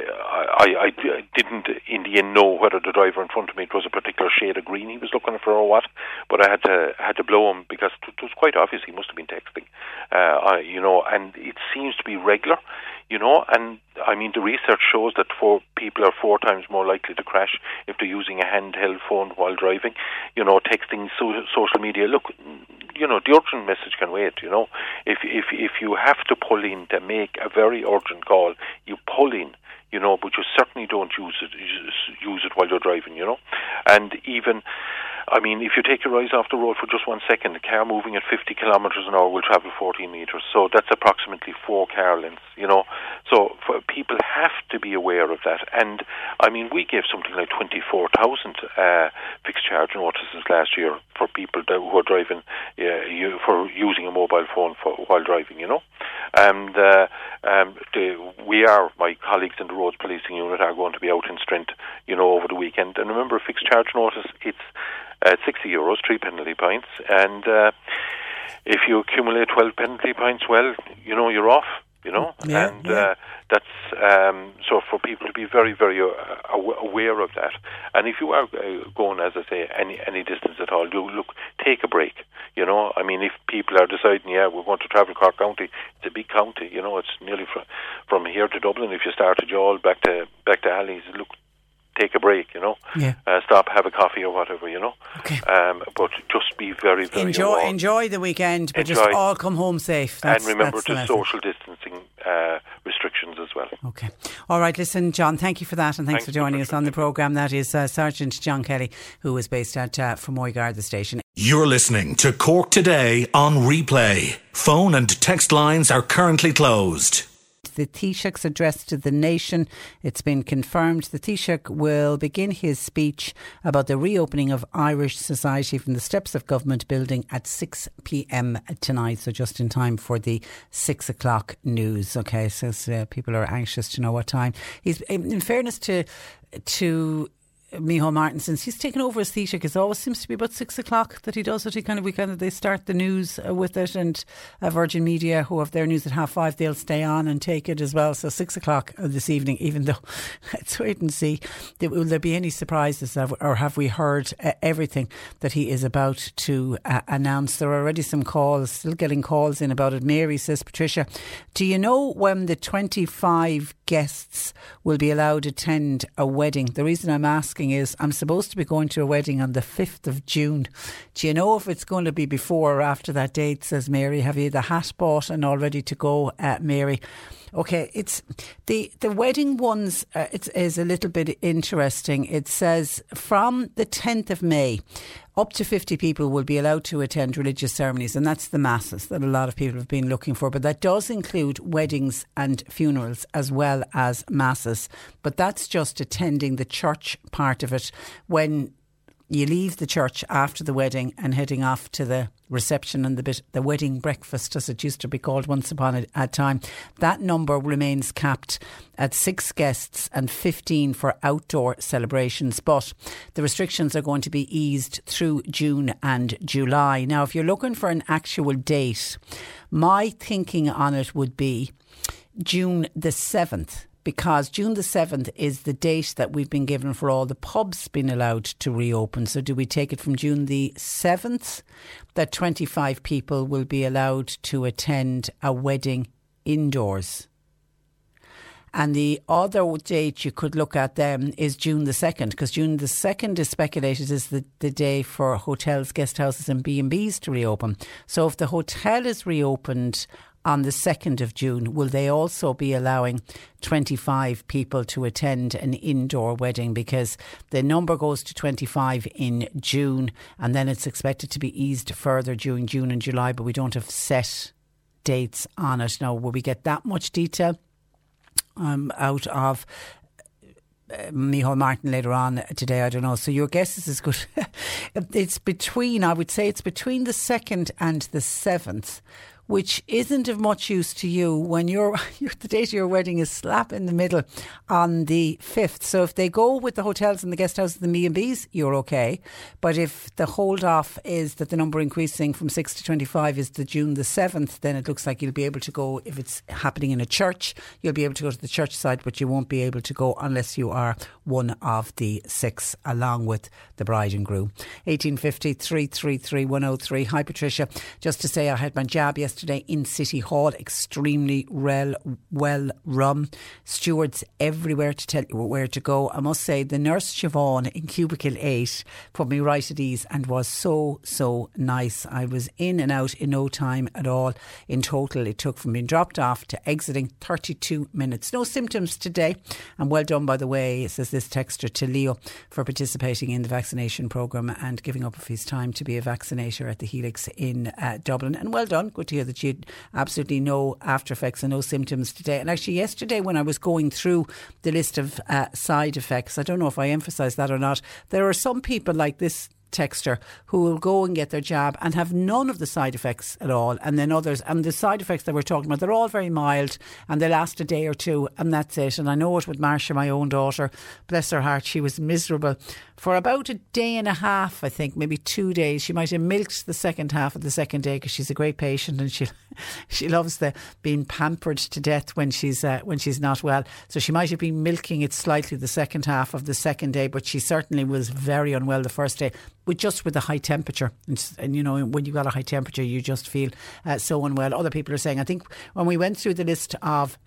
I, I, I didn't in the end know whether the driver in front of me it was a particular shade of green he was looking for or what, but I had to had to blow him because it was quite obvious he must have been texting. Uh, you know, and it seems to be regular you know, and I mean the research shows that four people are four times more likely to crash if they're using a handheld phone while driving. You know, texting so, social media. Look, you know, the urgent message can wait. You know, if if if you have to pull in to make a very urgent call, you pull in. You know, but you certainly don't use it use it while you're driving. You know, and even I mean, if you take your eyes off the road for just one second, a car moving at 50 kilometres an hour will travel 14 metres. So that's approximately four car lengths, you know. So people have to be aware of that. And I mean, we gave something like 24,000 uh, fixed charge notices last year for people that, who are driving, uh, for using a mobile phone for, while driving, you know. And uh, um, the, we are, my colleagues in the roads policing unit are going to be out in strength, you know, over the weekend. And remember, fixed charge notice, it's uh, 60 euros, three penalty points. And uh, if you accumulate 12 penalty points, well, you know, you're off, you know. Yeah, and yeah. Uh, that's um, so for people to be very, very uh, aware of that. And if you are uh, going, as I say, any any distance at all, do look, take a break. You know, I mean, if people are deciding, yeah, we're going to travel Cork County, it's a big county. You know, it's nearly from from here to Dublin. If you start at Youghal back to back to Allihies, look, take a break, you know. Yeah. Uh, stop, have a coffee or whatever, you know. Okay. Um, but just be very, very enjoy aware. enjoy the weekend, but just all come home safe. That's, and remember that's to message. social distancing uh, restrictions as well. Okay. All right. Listen, John, thank you for that and thanks, Thanks, for joining us on the programme. That is uh, Sergeant John Kelly, who is based at uh, Fermoy Garda Station. You're listening to Cork Today on replay. Phone and text lines are currently closed. The Taoiseach's address to the nation. It's been confirmed the Taoiseach will begin his speech about the reopening of Irish society from the steps of government building at 6 p.m. tonight. So just in time for the six o'clock news. Okay, so uh, people are anxious to know what time. He's, in fairness to to Micheál Martin, since he's taken over as Taoiseach, it always seems to be about six o'clock that he does it. He kind of we kind of they start the news uh, with it, and uh, Virgin Media, who have their news at half five, they'll stay on and take it as well. So six o'clock uh, this evening, even though *laughs* let's wait and see. Will there be any surprises, or have we heard uh, everything that he is about to uh, announce? There are already some calls, still getting calls in about it. Mary says, Patricia, do you know when the twenty-five guests will be allowed to attend a wedding? The reason I'm asking is I'm supposed to be going to a wedding on the 5th of June. Do you know if it's going to be before or after that date? Says Mary. Have you the hat bought and all ready to go, uh, Mary? Okay, it's the the wedding ones. Uh, it is a little bit interesting. It says from the 10th of May, up to 50 people will be allowed to attend religious ceremonies, and that's the masses that a lot of people have been looking for. But that does include weddings and funerals as well as masses. But that's just attending the church part of it. When you leave the church after the wedding and heading off to the reception and the bit the wedding breakfast as it used to be called once upon a, a time. That number remains capped at 6 guests and 15 for outdoor celebrations but the restrictions are going to be eased through June and July. Now if you're looking for an actual date my thinking on it would be June the 7th because June the 7th is the date that we've been given for all the pubs being allowed to reopen. So, do we take it from June the 7th that 25 people will be allowed to attend a wedding indoors? And the other date you could look at then is June the 2nd, because June the 2nd is speculated as the, the day for hotels, guest houses and B&Bs to reopen. So if the hotel is reopened on the 2nd of June, will they also be allowing 25 people to attend an indoor wedding? Because the number goes to 25 in June and then it's expected to be eased further during June and July, but we don't have set dates on it. Now, will we get that much detail? um, out of uh, Micheál Martin later on today. I don't know. So your guess is as good. *laughs* it's between, I would say, it's between the second and the seventh. Which isn't of much use to you when *laughs* your the date of your wedding is slap in the middle on the fifth. So if they go with the hotels and the guest houses and the B and B's, you're okay. But if the hold off is that the number increasing from six to twenty five is the June the seventh, then it looks like you'll be able to go if it's happening in a church. You'll be able to go to the church side, but you won't be able to go unless you are one of the six, along with the bride and groom. 1850 333 103. Hi, Patricia. Just to say, I had my jab yesterday yesterday in City Hall, extremely well, well run. Stewards everywhere to tell you where to go. I must say, the nurse Siobhan in Cubicle 8 put me right at ease and was so, so nice. I was in and out in no time at all. In total, it took from being dropped off to exiting 32 minutes. No symptoms today. And well done, by the way, says this texter to Leo for participating in the vaccination programme and giving up of his time to be a vaccinator at the Helix in uh, Dublin. And well done. Good to hear that you had absolutely no after effects and no symptoms today. And actually, yesterday when I was going through the list of uh, side effects, I don't know if I emphasised that or not, there are some people like this texter who will go and get their jab and have none of the side effects at all. And then others, and the side effects that we're talking about, they're all very mild and they last a day or two and that's it. And I know it with Marcia, my own daughter, bless her heart, she was miserable for about a day and a half, I think, maybe two days. She might have milked the second half of the second day because she's a great patient and she *laughs* she loves the being pampered to death when she's uh, when she's not well. So she might have been milking it slightly the second half of the second day, but she certainly was very unwell the first day with just with a high temperature. And, and, you know, when you've got a high temperature, you just feel uh, so unwell. Other people are saying, I think when we went through the list of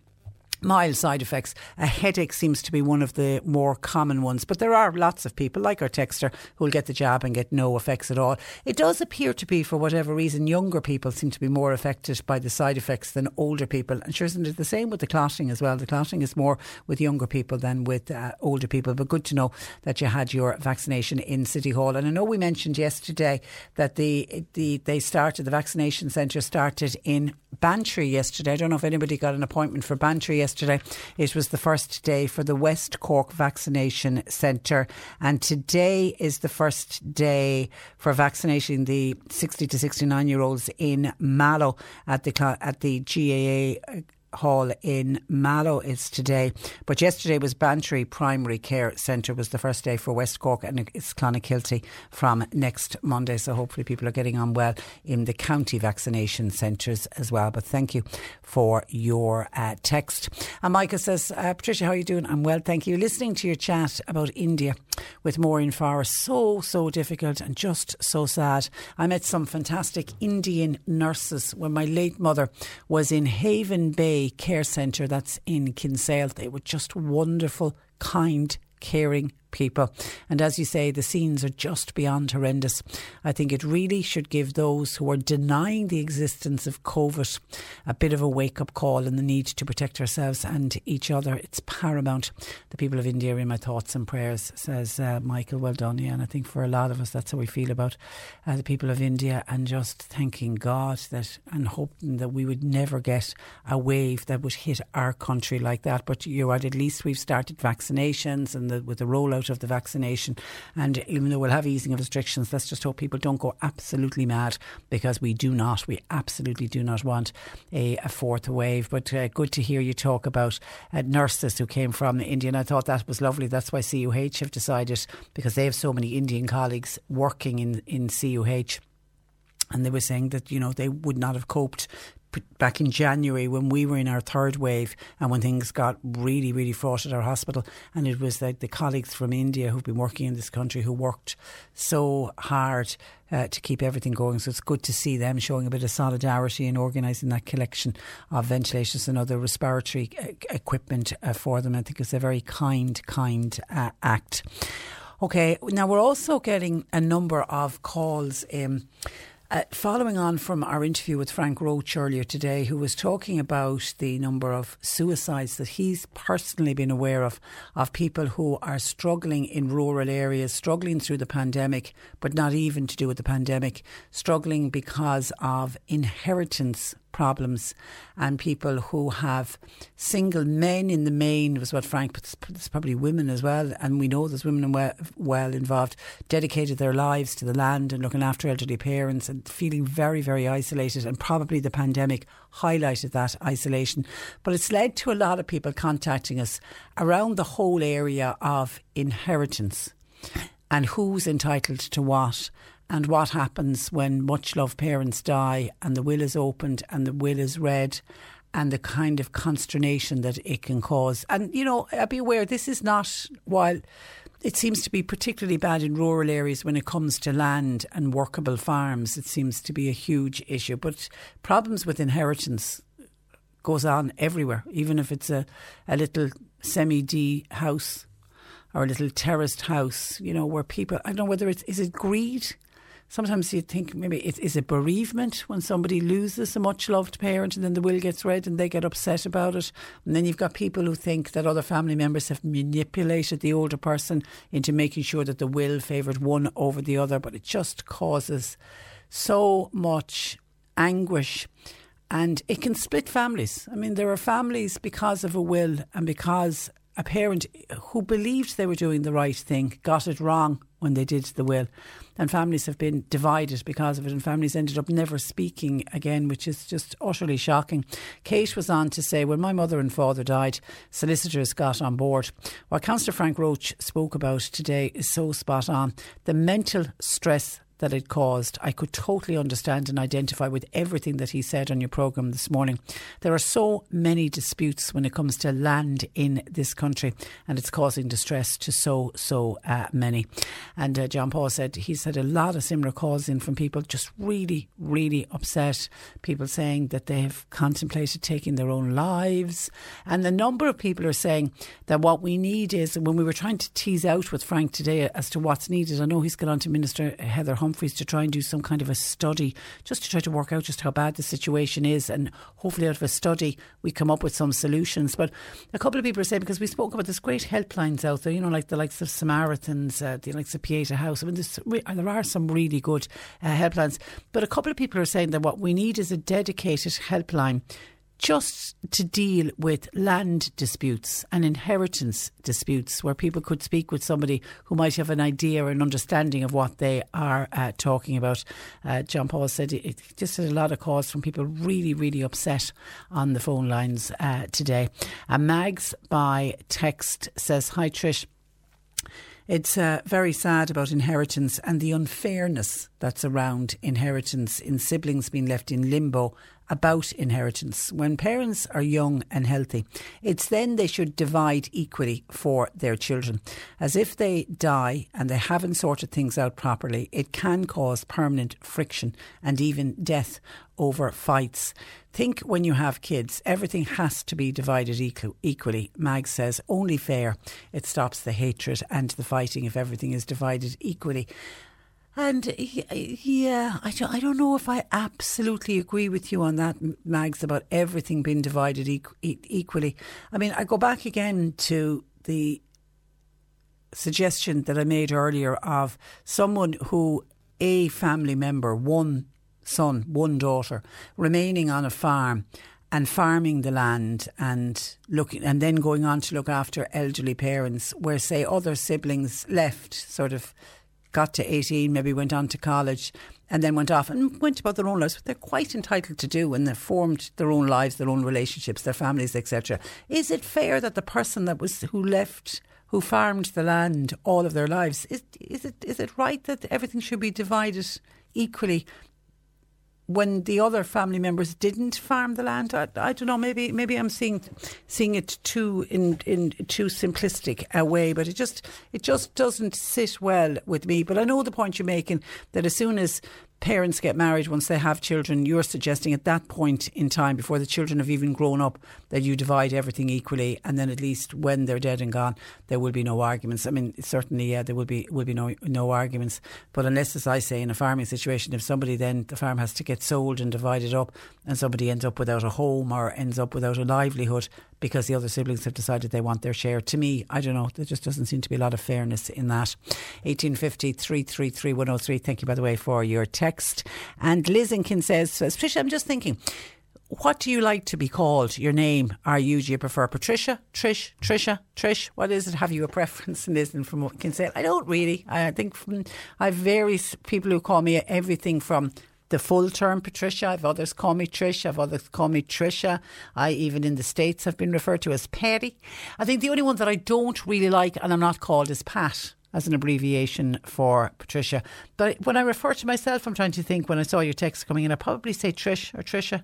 mild side effects. A headache seems to be one of the more common ones, but there are lots of people, like our texter, who will get the jab and get no effects at all. It does appear to be, for whatever reason, younger people seem to be more affected by the side effects than older people. And sure, isn't it the same with the clotting as well? The clotting is more with younger people than with uh, older people. But good to know that you had your vaccination in City Hall. And I know we mentioned yesterday that the the they started the vaccination centre started in Bantry yesterday. I don't know if anybody got an appointment for Bantry yesterday. It was the first day for the West Cork Vaccination Centre, and today is the first day for vaccinating the 60 to 69 year olds in Mallow at the at the GAA Hall in Mallow is today. But yesterday was Bantry Primary Care Centre was the first day for West Cork and it's Clonakilty from next Monday. So hopefully people are getting on well in the county vaccination centres as well. But thank you for your uh, text. And Michael says, uh, Patricia, how are you doing? I'm well, thank you. Listening to your chat about India with Maureen Forrest, so, so difficult and just so sad. I met some fantastic Indian nurses when my late mother was in Haven Bay Care Centre that's in Kinsale. They were just wonderful, kind, caring people. And as you say, the scenes are just beyond horrendous. I think it really should give those who are denying the existence of COVID a bit of a wake up call and the need to protect ourselves and each other. It's paramount. The people of India are in my thoughts and prayers, says uh, Michael. Well done, yeah. And I think for a lot of us, that's how we feel about uh, the people of India and just thanking God that and hoping that we would never get a wave that would hit our country like that. But you're right, at least we've started vaccinations and the, with the rollout rollout of the vaccination. And even though we'll have easing of restrictions, let's just hope people don't go absolutely mad because we do not, we absolutely do not want a, a fourth wave. But uh, good to hear you talk about uh, nurses who came from India. And I thought that was lovely. That's why CUH have decided, because they have so many Indian colleagues working in, in CUH and they were saying that you know they would not have coped back in January when we were in our third wave and when things got really, really fraught at our hospital. And it was like the colleagues from India who've been working in this country who worked so hard uh, to keep everything going. So it's good to see them showing a bit of solidarity and organising that collection of ventilators and other respiratory uh, equipment uh, for them. I think it's a very kind, kind uh, act. Okay, now we're also getting a number of calls. Um, uh, following on from our interview with Frank Roche earlier today, who was talking about the number of suicides that he's personally been aware of, of people who are struggling in rural areas, struggling through the pandemic, but not even to do with the pandemic, struggling because of inheritance problems. And people who have single men in the main was what Frank but there's probably women as well. And we know there's women well, well involved dedicated their lives to the land and looking after elderly parents and feeling very very isolated. And probably the pandemic highlighted that isolation. But it's led to a lot of people contacting us around the whole area of inheritance and who's entitled to what and what happens when much loved parents die and the will is opened and the will is read and the kind of consternation that it can cause. And, you know, I'd be aware this is not, while it seems to be particularly bad in rural areas when it comes to land and workable farms. It seems to be a huge issue. But problems with inheritance goes on everywhere, even if it's a, a little semi D house or a little terraced house, you know, where people, I don't know whether it's, is it greed? Sometimes you think maybe it is a bereavement when somebody loses a much loved parent and then the will gets read and they get upset about it. And then you've got people who think that other family members have manipulated the older person into making sure that the will favoured one over the other. But it just causes so much anguish and it can split families. I mean, there are families because of a will and because a parent who believed they were doing the right thing got it wrong when they did the will. And families have been divided because of it, and families ended up never speaking again, which is just utterly shocking. Kate was on to say, when my mother and father died, solicitors got on board. What Councillor Frank Roche spoke about today is so spot on. The mental stress that it caused, I could totally understand and identify with everything that he said on your programme this morning. There are so many disputes when it comes to land in this country, and it's causing distress to so, so uh, many. And uh, John Paul said he's had a lot of similar calls in from people just really, really upset. People saying that they have contemplated taking their own lives. And the number of people are saying that what we need is, when we were trying to tease out with Frank today as to what's needed, I know he's gone on to Minister Heather Humphreys to try and do some kind of a study just to try to work out just how bad the situation is. And hopefully, out of a study, we come up with some solutions. But a couple of people are saying, because we spoke about this great helplines out there, you know, like the likes of Samaritans, uh, the likes of Pieta House. I mean, there are some really good uh, helplines. But a couple of people are saying that what we need is a dedicated helpline just to deal with land disputes and inheritance disputes where people could speak with somebody who might have an idea or an understanding of what they are uh, talking about. Uh, John Paul said it just had a lot of calls from people really, really upset on the phone lines uh, today. And Mags by text says, Hi Trish. It's uh, very sad about inheritance and the unfairness that's around inheritance in siblings being left in limbo about inheritance. When parents are young and healthy, it's then they should divide equally for their children. As if they die and they haven't sorted things out properly, it can cause permanent friction and even death over fights. Think when you have kids, everything has to be divided equally. Mag says only fair. It stops the hatred and the fighting if everything is divided equally. And yeah, I don't, I don't know if I absolutely agree with you on that, Mags, about everything being divided equally. I mean, I go back again to the suggestion that I made earlier of someone who a family member, one son, one daughter, remaining on a farm and farming the land and looking and then going on to look after elderly parents where say other siblings left sort of got to 18, maybe went on to college, and then went off and went about their own lives, what they're quite entitled to do, and they've formed their own lives, their own relationships, their families, etc. Is it fair that the person that was who left, who farmed the land all of their lives, is is it is it right that everything should be divided equally? When the other family members didn't farm the land. I, I, don't know. Maybe maybe I'm seeing seeing it too in in too simplistic a way, but it just it just doesn't sit well with me. But I know the point you're making that as soon as parents get married once they have children, you're suggesting at that point in time, before the children have even grown up, that you divide everything equally, and then at least when they're dead and gone, there will be no arguments. I mean, certainly, yeah, there will be will be no no arguments. But unless, as I say, in a farming situation, if somebody then the farm has to get sold and divided up, and somebody ends up without a home or ends up without a livelihood, because the other siblings have decided they want their share. To me, I don't know, there just doesn't seem to be a lot of fairness in that. 1850 333 103. Thank you, by the way, for your text. And Liz says, Patricia, I'm just thinking, what do you like to be called? Your name? Are you? Do you prefer Patricia, Trish, Trisha, Trish? What is it? Have you a preference? Liz and from what can say, I don't really. I think from, I have various people who call me everything from the full term Patricia. I've others call me Trish. I've others call me Trisha. I even in the States have been referred to as Patty. I think the only one that I don't really like and I'm not called is Pat as an abbreviation for Patricia. But when I refer to myself, I'm trying to think when I saw your text coming in, I probably say Trish or Trisha.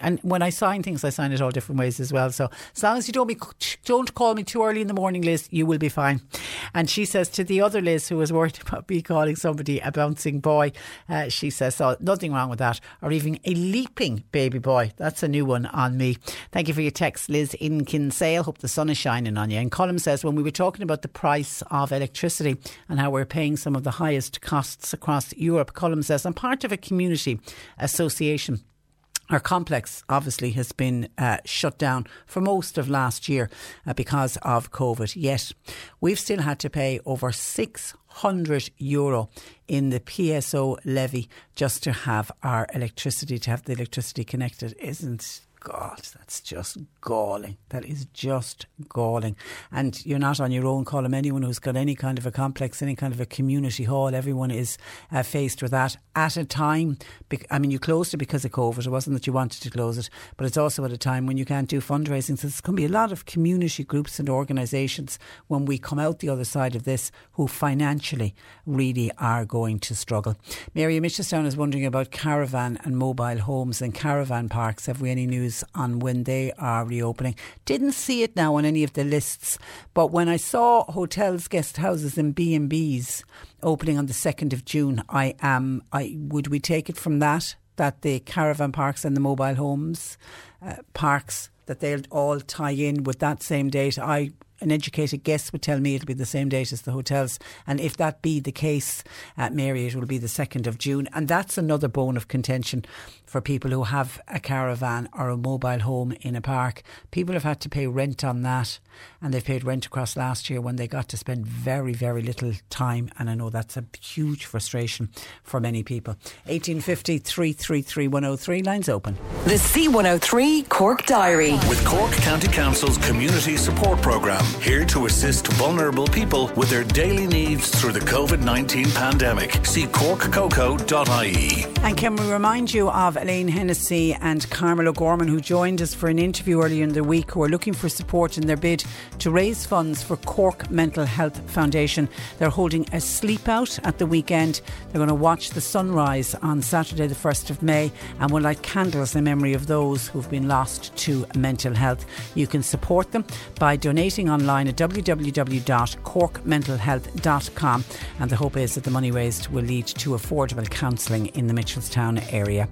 And when I sign things, I sign it all different ways as well. So as long as you don't be, don't call me too early in the morning, Liz, you will be fine. And she says to the other Liz who was worried *laughs* about me calling somebody a bouncing boy, uh, she says, "So nothing wrong with that, or even a leaping baby boy. That's a new one on me." Thank you for your text, Liz in Kinsale. Hope the sun is shining on you. And Colin says, when we were talking about the price of electricity and how we're paying some of the highest costs across Europe, Colin says, I'm part of a community association our complex obviously has been uh, shut down for most of last year uh, because of COVID. Yet we've still had to pay over 600 euro in the PSO levy just to have our electricity, to have the electricity connected. Isn't God, that's just galling. That is just galling. And you're not on your own, Colin. Anyone who's got any kind of a complex, any kind of a community hall, everyone is uh, faced with that at a time. I mean, you closed it because of COVID. It wasn't that you wanted to close it, but it's also at a time when you can't do fundraising. So there's going to be a lot of community groups and organisations when we come out the other side of this who financially really are going to struggle. Mary Mitchelstown is wondering about caravan and mobile homes and caravan parks. Have we any news? On when they are reopening. Didn't see it now on any of the lists, but when I saw hotels, guest houses, and B and B's opening on the second of June, I am. I would we take it from that that the caravan parks and the mobile homes uh, parks that they'll all tie in with that same date. I an educated guess would tell me it'll be the same date as the hotels. And if that be the case, at Mary, it will be the 2nd of June. And that's another bone of contention for people who have a caravan or a mobile home in a park. People have had to pay rent on that. And they've paid rent across last year when they got to spend very, very little time. And I know that's a huge frustration for many people. 1850 333 103. Lines open. The C103 Cork Diary. With Cork County Council's Community Support Programme here to assist vulnerable people with their daily needs through the COVID 19 pandemic. See corkcoco.ie. And can we remind you of Elaine Hennessy and Carmel O'Gorman, who joined us for an interview earlier in the week, who are looking for support in their bid to raise funds for Cork Mental Health Foundation. They're holding a sleep out at the weekend. They're going to watch the sunrise on Saturday, the 1st of May, and will light candles in memory of those who've been lost to mental health. You can support them by donating online at www.corkmentalhealth.com. And the hope is that the money raised will lead to affordable counselling in the Mitchelstown area.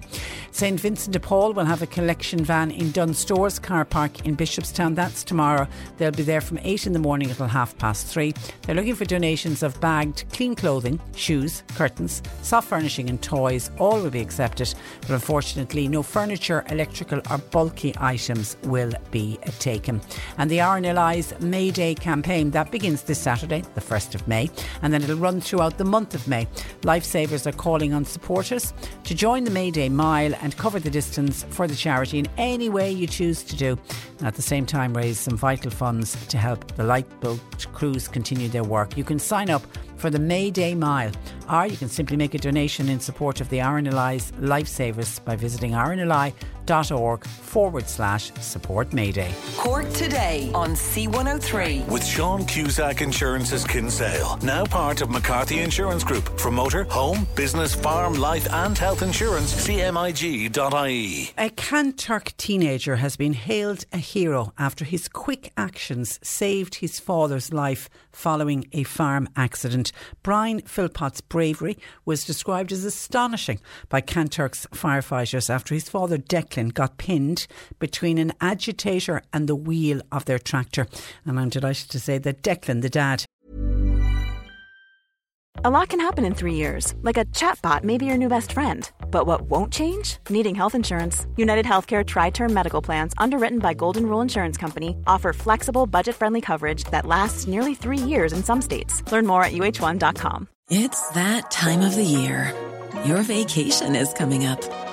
St Vincent de Paul will have a collection van in Dunnes Stores car park in Bishopstown. That's tomorrow. They'll be there from 8 in the morning until half past 3. They're looking for donations of bagged clean clothing, shoes, curtains, soft furnishing, and toys. All will be accepted, but unfortunately, no furniture, electrical, or bulky items will be taken. And the RNLI's May Day campaign that begins this Saturday, the 1st of May, and then it'll run throughout the month of May. Lifesavers are calling on supporters to join the May Day Mile and cover the distance for the charity in any way you choose to do. At the same time, raise some vital funds to help the lifeboat crews continue their work. You can sign up for the May Day Mile, or you can simply make a donation in support of the RNLI's Lifesavers by visiting rnli.org forward slash support Mayday. Cork today on C103. With Sean Cusack Insurance's Kinsale, now part of McCarthy Insurance Group. For motor, home, business, farm, life, and health insurance, cmig.ie. A Kanturk teenager has been hailed a hero after his quick actions saved his father's life following a farm accident. Brian Philpott's bravery was described as astonishing by Kanturk's firefighters after his father Declan got pinned between an agitator and the wheel of their tractor. And I'm delighted to say that Declan, the dad, a lot can happen in three years, like a chatbot may be your new best friend. But what won't change? Needing health insurance. United Healthcare Tri Term Medical Plans, underwritten by Golden Rule Insurance Company, offer flexible, budget friendly coverage that lasts nearly three years in some states. Learn more at uh1.com. It's that time of the year. Your vacation is coming up.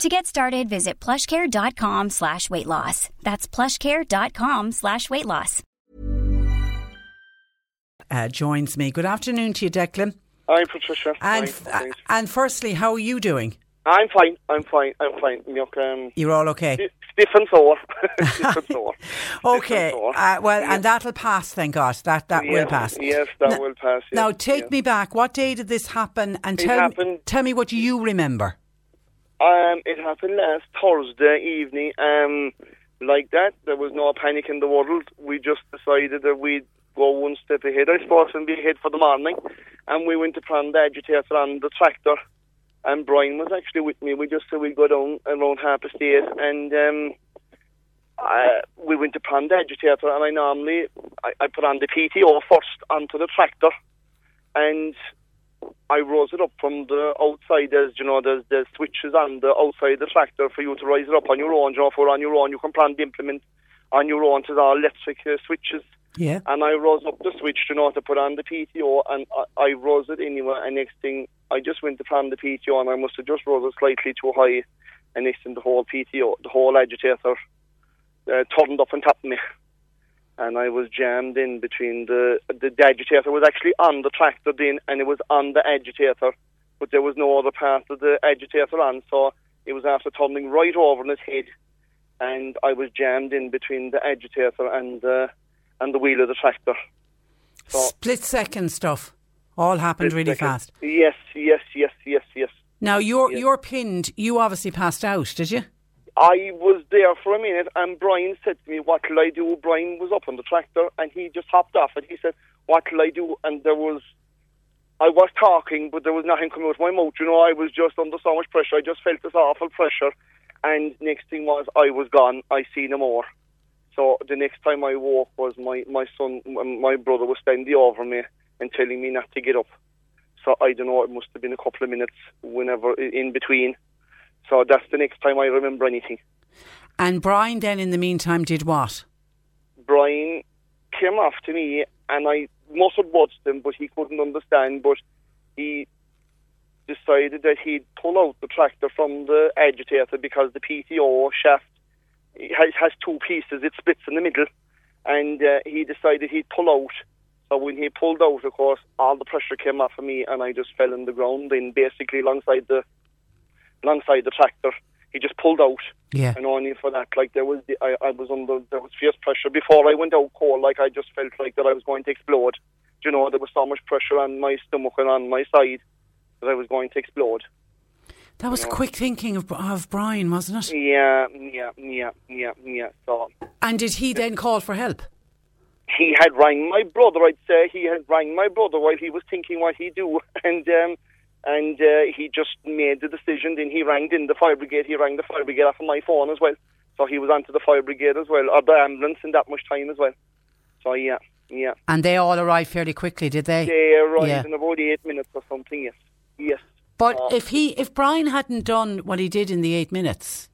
To get started, visit plushcare.com slash weight loss. That's plushcare.com slash weight loss. Uh, joins me. Good afternoon to you, Declan. Hi, Patricia. And, Hi, uh, and firstly, how are you doing? I'm fine. I'm fine. I'm fine. Look, um, You're all okay? stiff and sore. stiff and sore. Okay. Stiff and sore. Uh, well, Yeah. and that'll pass, thank God. That that will pass. Yes, that Now- will pass. Yes, Now, take yes. me back. What day did this happen? And It tell, happened- tell me what you remember. Um, it happened last Thursday evening. Um, like that, there was no panic in the world. We just decided that we'd go one step ahead, I suppose, and be ahead for the morning. And we went to plan the agitator on the tractor. And Brian was actually with me. We just said we'd go down around half past eight, and um, I, we went to plan the agitator. And I normally I, I put on the PTO first onto the tractor, and I rose it up from the outside. There's, you know, there's, there's switches on the outside of the tractor for you to rise it up on your own. You know, for on your own, you can plan the implement on your own to the electric uh, switches. Yeah. And I rose up the switch, you know, to put on the PTO, and I, I rose it anyway. And next thing, I just went to plan the PTO, and I must have just rose it slightly too high. And next thing, the whole PTO, the whole agitator, uh, turned up on top of me. And I was jammed in between the, the the agitator was actually on the tractor then, and it was on the agitator, but there was no other part of the agitator on. So it was after turning right over on its head, and I was jammed in between the agitator and the and the wheel of the tractor. So Split second stuff. All happened really second. fast. Yes, yes, yes, yes, yes. Now, you're, Yes. you're pinned. You obviously passed out, did you? I was there for a minute, and Brian said to me, "What'll I do?" Brian was up on the tractor, and he just hopped off, and he said, "What'll I do?" And there was, I was talking, but there was nothing coming out of my mouth. You know, I was just under so much pressure. I just felt this awful pressure, and next thing was I was gone. I see no more. So the next time I woke was my my son, my brother was standing over me and telling me not to get up. So I don't know. It must have been a couple of minutes, whenever in between. So that's the next time I remember anything. And Brian then, in the meantime, did what? Brian came after me, and I must have watched him, but he couldn't understand. But he decided that he'd pull out the tractor from the agitator because the PTO shaft has, has two pieces. It splits in the middle, and uh, he decided he'd pull out. So when he pulled out, of course, all the pressure came off of me, and I just fell in the ground. Then basically alongside the alongside the tractor, he just pulled out. Yeah. And only for that, like there was, the, I, I was under there was fierce pressure before I went out cold. Like I just felt like that I was going to explode. You know, there was so much pressure on my stomach and on my side that I was going to explode. That was Yeah. quick thinking of, of Brian, wasn't it? Yeah, yeah, yeah, yeah, yeah. So And did he then call for help? he had rang my brother. I'd say he had rang my brother while he was thinking what he'd do, *laughs* and um, and uh, he just made the decision. Then he rang in the fire brigade. He rang the fire brigade off of my phone as well. So he was onto the fire brigade as well, or the ambulance in that much time as well. So yeah, yeah. And they all arrived fairly quickly, did they? They arrived Yeah. in about eight minutes or something. Yes, yes. But Uh, if he, if Brian hadn't done what he did in the eight minutes,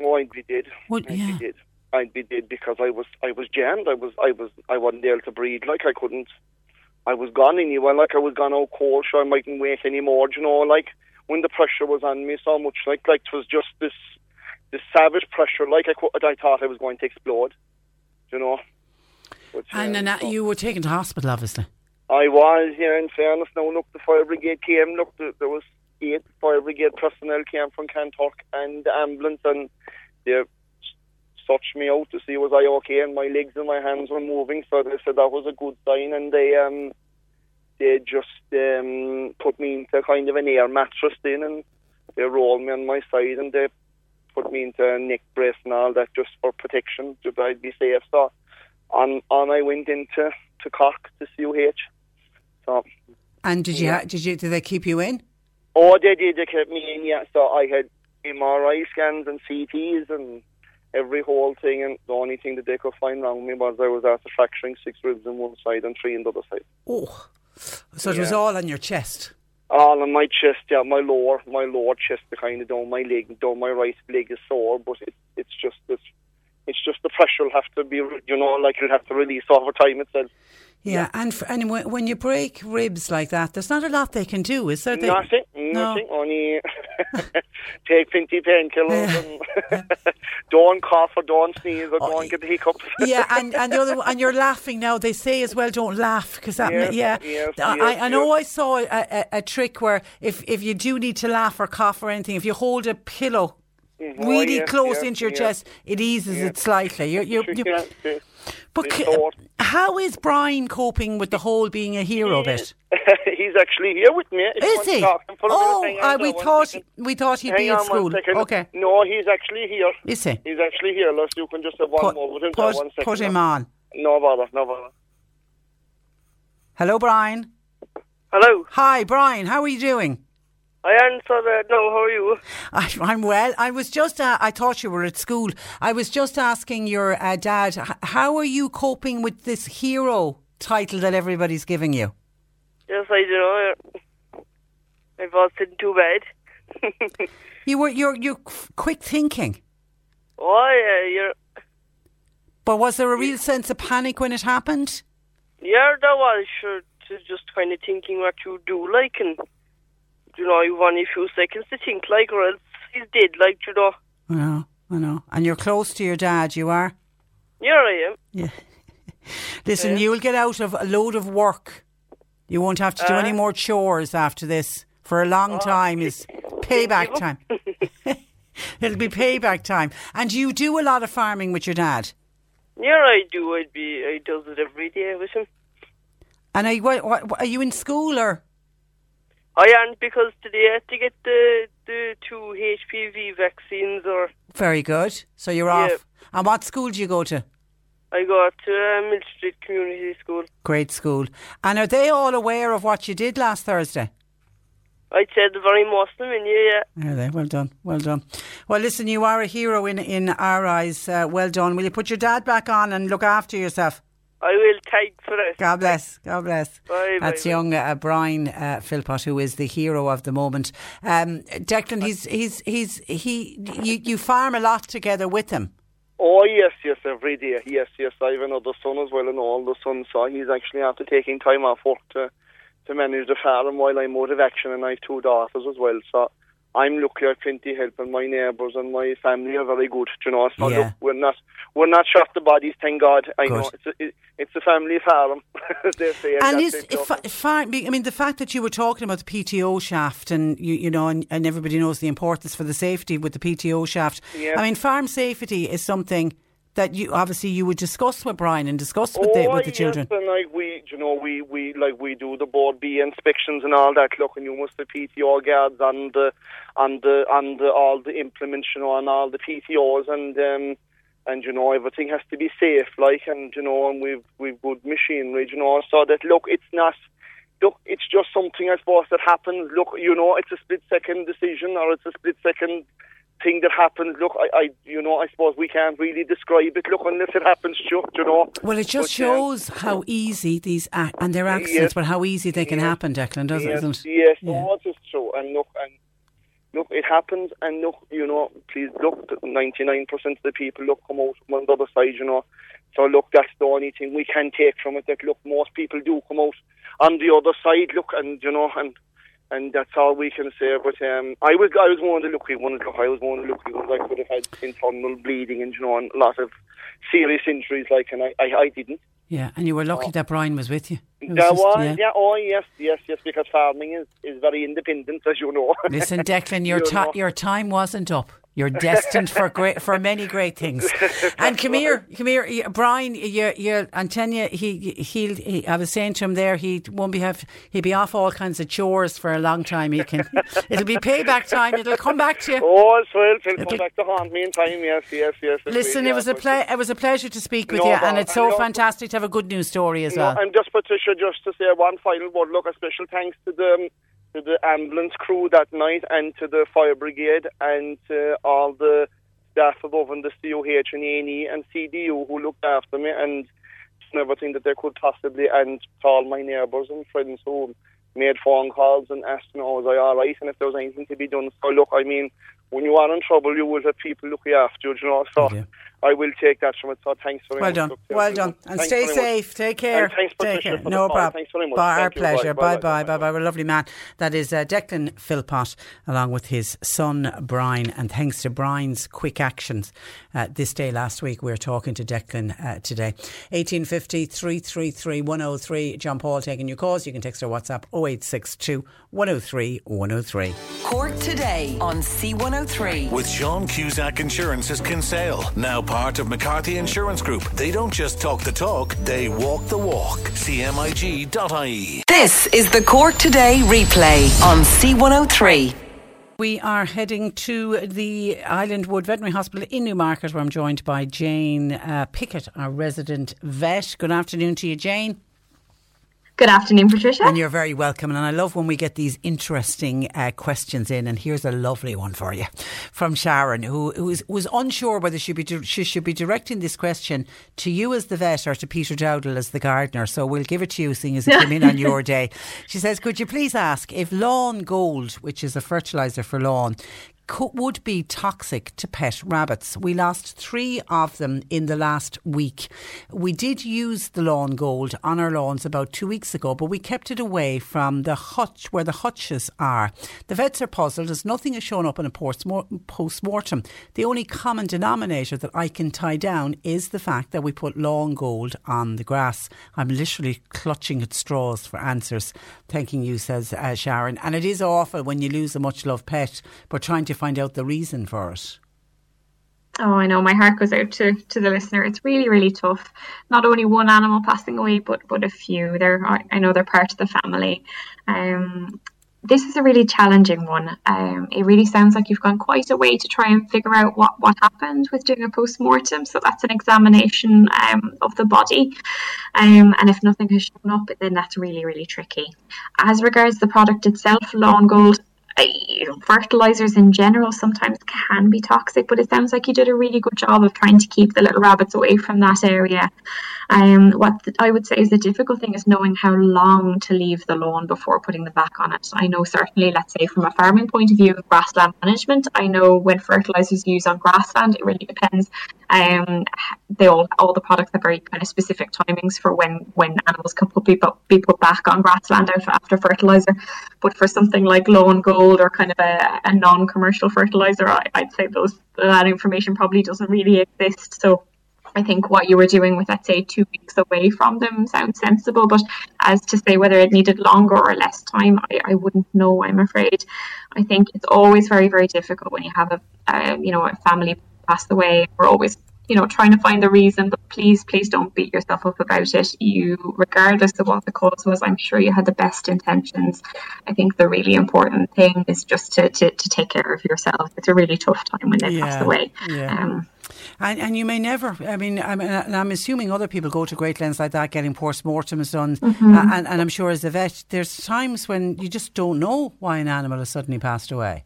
Oh, I'd be dead. Would- I'd yeah. be dead. I'd be dead because I was I was jammed. I was I was I wasn't able to breathe. Like I couldn't. I was gone anyway. Like I was gone out cold. Sure, I mightn't wait anymore. You know, like when the pressure was on me so much, like like it was just this this savage pressure. Like I I thought I was going to explode. You know. But, and then uh, so- you were taken to hospital, obviously. I was, yeah, in fairness. Now, look, the fire brigade came. Look, there was eight fire brigade personnel came from Kanturk and the ambulance, and they searched me out to see was I okay, and my legs and my hands were moving. So they said that was a good sign, and they um they just um put me into kind of an air mattress then, and they rolled me on my side, and they put me into a neck brace and all that just for protection, so I'd be safe. So on on I went into to Cork to CUH. So And did you, Yeah. did you, did they keep you in? Oh, they did. They kept me in, yeah. So I had MRI scans and CTs and every whole thing, and the only thing that they could find wrong me was I was after fracturing six ribs on one side and three on the other side. Oh, so it was all on your chest. All on my chest, yeah, my lower, my lower chest, behind the kind down my leg, down my right leg is sore, but it, it's just this, it's just the pressure will have to be, you know, like it'll have to release over time itself. Yeah, and and when, when you break ribs like that, there's not a lot they can do, is there? They- Nothing, No. nothing. Only *laughs* *laughs* take plenty painkillers and *laughs* don't cough or don't sneeze or don't get the hiccups. yeah, and, and the other and you're laughing now. They say as well, don't laugh because that Yes, yeah. yes, I, yes, I know I saw a, a, a trick where if if you do need to laugh or cough or anything, if you hold a pillow Mhm. Oh, really yes, close yes, into your yes. chest, it eases it slightly. You Yeah, yeah. But c- how is Brian coping with the whole being a hero bit? *laughs* He's actually here with me. Is he? talk to him for a minute, Oh, uh, we thought second. we thought he'd Hang be at school. Okay, No, he's actually here. is he? He's actually here. Let's you can just have one Put, more with him. put, one second. put him on. No bother, no bother. Hello, Brian. Hello. Hi, Brian. How are you doing? I answer that. No, how are you? I, I'm well. I was just, uh, I thought you were at school. I was just asking your uh, dad, h- how are you coping with this hero title that everybody's giving you? Yes, I don't know. I wasn't too bad. *laughs* You were, you're, you're quick thinking. oh, yeah, you're, But was there a real sense of panic when it happened? yeah, that was sure. Just kind of thinking what you do, like, and you know, you've only a few seconds to think, like, or else he's dead, like, you know. I know, I know. And you're close to your dad, you are? Here I am. Yeah. *laughs* Listen, you'll get out of a load of work. You won't have to do Uh. any more chores after this for a long time. Is payback time. *laughs* It'll be payback time. And you do a lot of farming with your dad. Yeah, I do. I'd be. I does it every day with him. And are you, what, what, are you in school or? I am because today I had to get the the two HPV vaccines, or Very good. So you're Yeah. off. And what school do you go to? I go to uh, Mill Street Community School. Great school. And are they all aware of what you did last Thursday? I'd say the very most of them, in yeah, yeah. Are they? Well done. Well done. Well, listen, you are a hero in, in our eyes. Uh, well done. Will you put your dad back on and look after yourself? I will thank for that. God bless. God bless. Bye, That's bye, young uh, Brian uh, Philpott, who is the hero of the moment. Um, Declan, he's he's he's he. You, you farm a lot together with him. Oh yes, yes, every day. Yes, yes. I have another son as well, and all the sons. So he's actually after taking time off work to to manage the farm while I'm out of action, and I have two daughters as well. So I'm lucky. I've plenty help, and my neighbours and my family are very good. You know, so Yeah. look, we're not we're not shot the bodies. Thank God. I Good. know it's a, it, it's a family farm. *laughs* they say, And is so. I mean the fact that you were talking about the PTO shaft, and you you know, and, and everybody knows the importance for the safety with the PTO shaft. Yeah. I mean, farm safety is something that you obviously you would discuss with Brian and discuss with the oh, with the yes, children. and like we, you know, we, we like we do the Bord Bia inspections and all that. Look, and you must have PTO guards and the, and the, and the, all the implements, you know, and all the PTOs, and um, and you know everything has to be safe, like, and you know, and we've we've good machinery, you know, so that look, it's not. Look, it's just something I suppose that happens. Look, you know, it's a split second decision or it's a split second thing that happens. Look, I, I, you know, I suppose we can't really describe it. Look, unless it happens, ju- you know. Well, it just But, um, shows how easy these ac- and their accidents, Yes. but how easy they can happen, Declan, doesn't yes, it? Yes, Yeah. no, it's true. And look, and look, it happens. And look, you know, please look, ninety nine percent of the people look come out on the other side, you know. So look, that's the only thing we can take from it. That look, most people do come out on the other side. Look, and you know, and and that's all we can say. But um, I was I was one of the lucky ones. Look, I was one of the lucky ones. I could have had internal bleeding and you know, and a lot of serious injuries. Like, and I I, I didn't. Yeah, and you were lucky that Brian was with you. It was, yeah. oh yes, yes, yes, because farming is, is very independent, as you know. *laughs* Listen, Declan, your You your time wasn't up. You're destined for great for many great things. *laughs* And come here, come here, Brian. You, you, and Tanya, he, he'll. He, I was saying to him there, he won't be have. He'll be off all kinds of chores for a long time. He can. *laughs* it'll be payback time. It'll come back to you. Oh, it's well, it'll It'll- come back to haunt me in time, yes, yes, yes. it Listen, will, it was a ple- it was a pleasure to speak with No, you, and it's so fantastic to have a good news story as No, well. and just Patricia, just to say one final word. Look, a special thanks to the to the ambulance crew that night, and to the fire brigade, and to all the staff above in the CUH and A&E and CDU who looked after me and everything that they could possibly, and to all my neighbours and friends who made phone calls and asked me, oh, was I all right, and if there was anything to be done. So look, I mean, when you are in trouble, you will have people looking after you, you know. So yeah. I will take that from it. So thanks very well much. Done. well done. And thanks stay safe. Much. Take care. Take care. No problem. Thanks very much. Bye, our pleasure. Bye bye. Bye bye. We're a lovely man. That is uh, Declan Philpott, along with his son Brian. And thanks to Brian's quick actions uh, this day last week, we are talking to Declan uh, today. 1850 333 103. John Paul taking your calls. You can text or WhatsApp 0862 103 103. Cork today on C103. With John Cusack Insurance's Kinsale, now part of McCarthy Insurance Group. They don't just talk the talk, they walk the walk. CMIG.ie. This is the Cork Today replay on C103. We are heading to the Islandwood Veterinary Hospital in Newmarket, where I'm joined by Jane uh, Pickett, our resident vet. Good afternoon to you, Jane. Good afternoon, Patricia. And you're very welcome. And I love when we get these interesting uh, questions in. And here's a lovely one for you from Sharon, who, who was, was unsure whether she, be, she should be directing this question to you as the vet or to Peter Dowdall as the gardener. So we'll give it to you, seeing as it came in on your *laughs* day. She says, Could you please ask if lawn gold, which is a fertiliser for lawn, would be toxic to pet rabbits. We lost three of them in the last week. We did use the lawn gold on our lawns about two weeks ago, but we kept it away from the hutch where the hutches are. The vets are puzzled as nothing has shown up in a post mortem. The only common denominator that I can tie down is the fact that we put lawn gold on the grass. I'm literally clutching at straws for answers. Thanking you, says uh, Sharon. And it is awful when you lose a much loved pet, but trying to find out the reason for it? Oh, I know. My heart goes out to, to the listener. It's really, really tough. Not only one animal passing away, but but a few. They're I know they're part of the family. Um, this is a really challenging one. Um, it really sounds like you've gone quite a way to try and figure out what, what happened with doing a post mortem. So that's an examination um, of the body. Um, and if nothing has shown up, then that's really, really tricky. As regards the product itself, lawn gold fertilizers in general sometimes can be toxic, but it sounds like you did a really good job of trying to keep the little rabbits away from that area. Um, what the, I would say is the difficult thing is knowing how long to leave the lawn before putting them back on it. I know certainly, let's say from a farming point of view, grassland management, I know when fertilizers used on grassland, it really depends. Um, they all all the products have very kind of specific timings for when when animals can put, be, be put back on grassland after fertilizer. But for something like lawn or kind of a, a non-commercial fertilizer, I, I'd say those that information probably doesn't really exist. So I think what you were doing with, let's say, two weeks away from them sounds sensible. But as to say whether it needed longer or less time, I, I wouldn't know. I'm afraid. I think it's always very, very difficult when you have a, uh, you know, a family passed away. We're always you know, trying to find the reason, but please, please don't beat yourself up about it. You, regardless of what the cause was, I'm sure you had the best intentions. I think the really important thing is just to, to, to take care of yourself. It's a really tough time when they yeah, pass away. Yeah. Um, and, and you may never, I mean, I'm, I'm assuming other people go to great lengths like that, getting post mortems done. Mm-hmm. and, and I'm sure as a vet, there's times when you just don't know why an animal has suddenly passed away.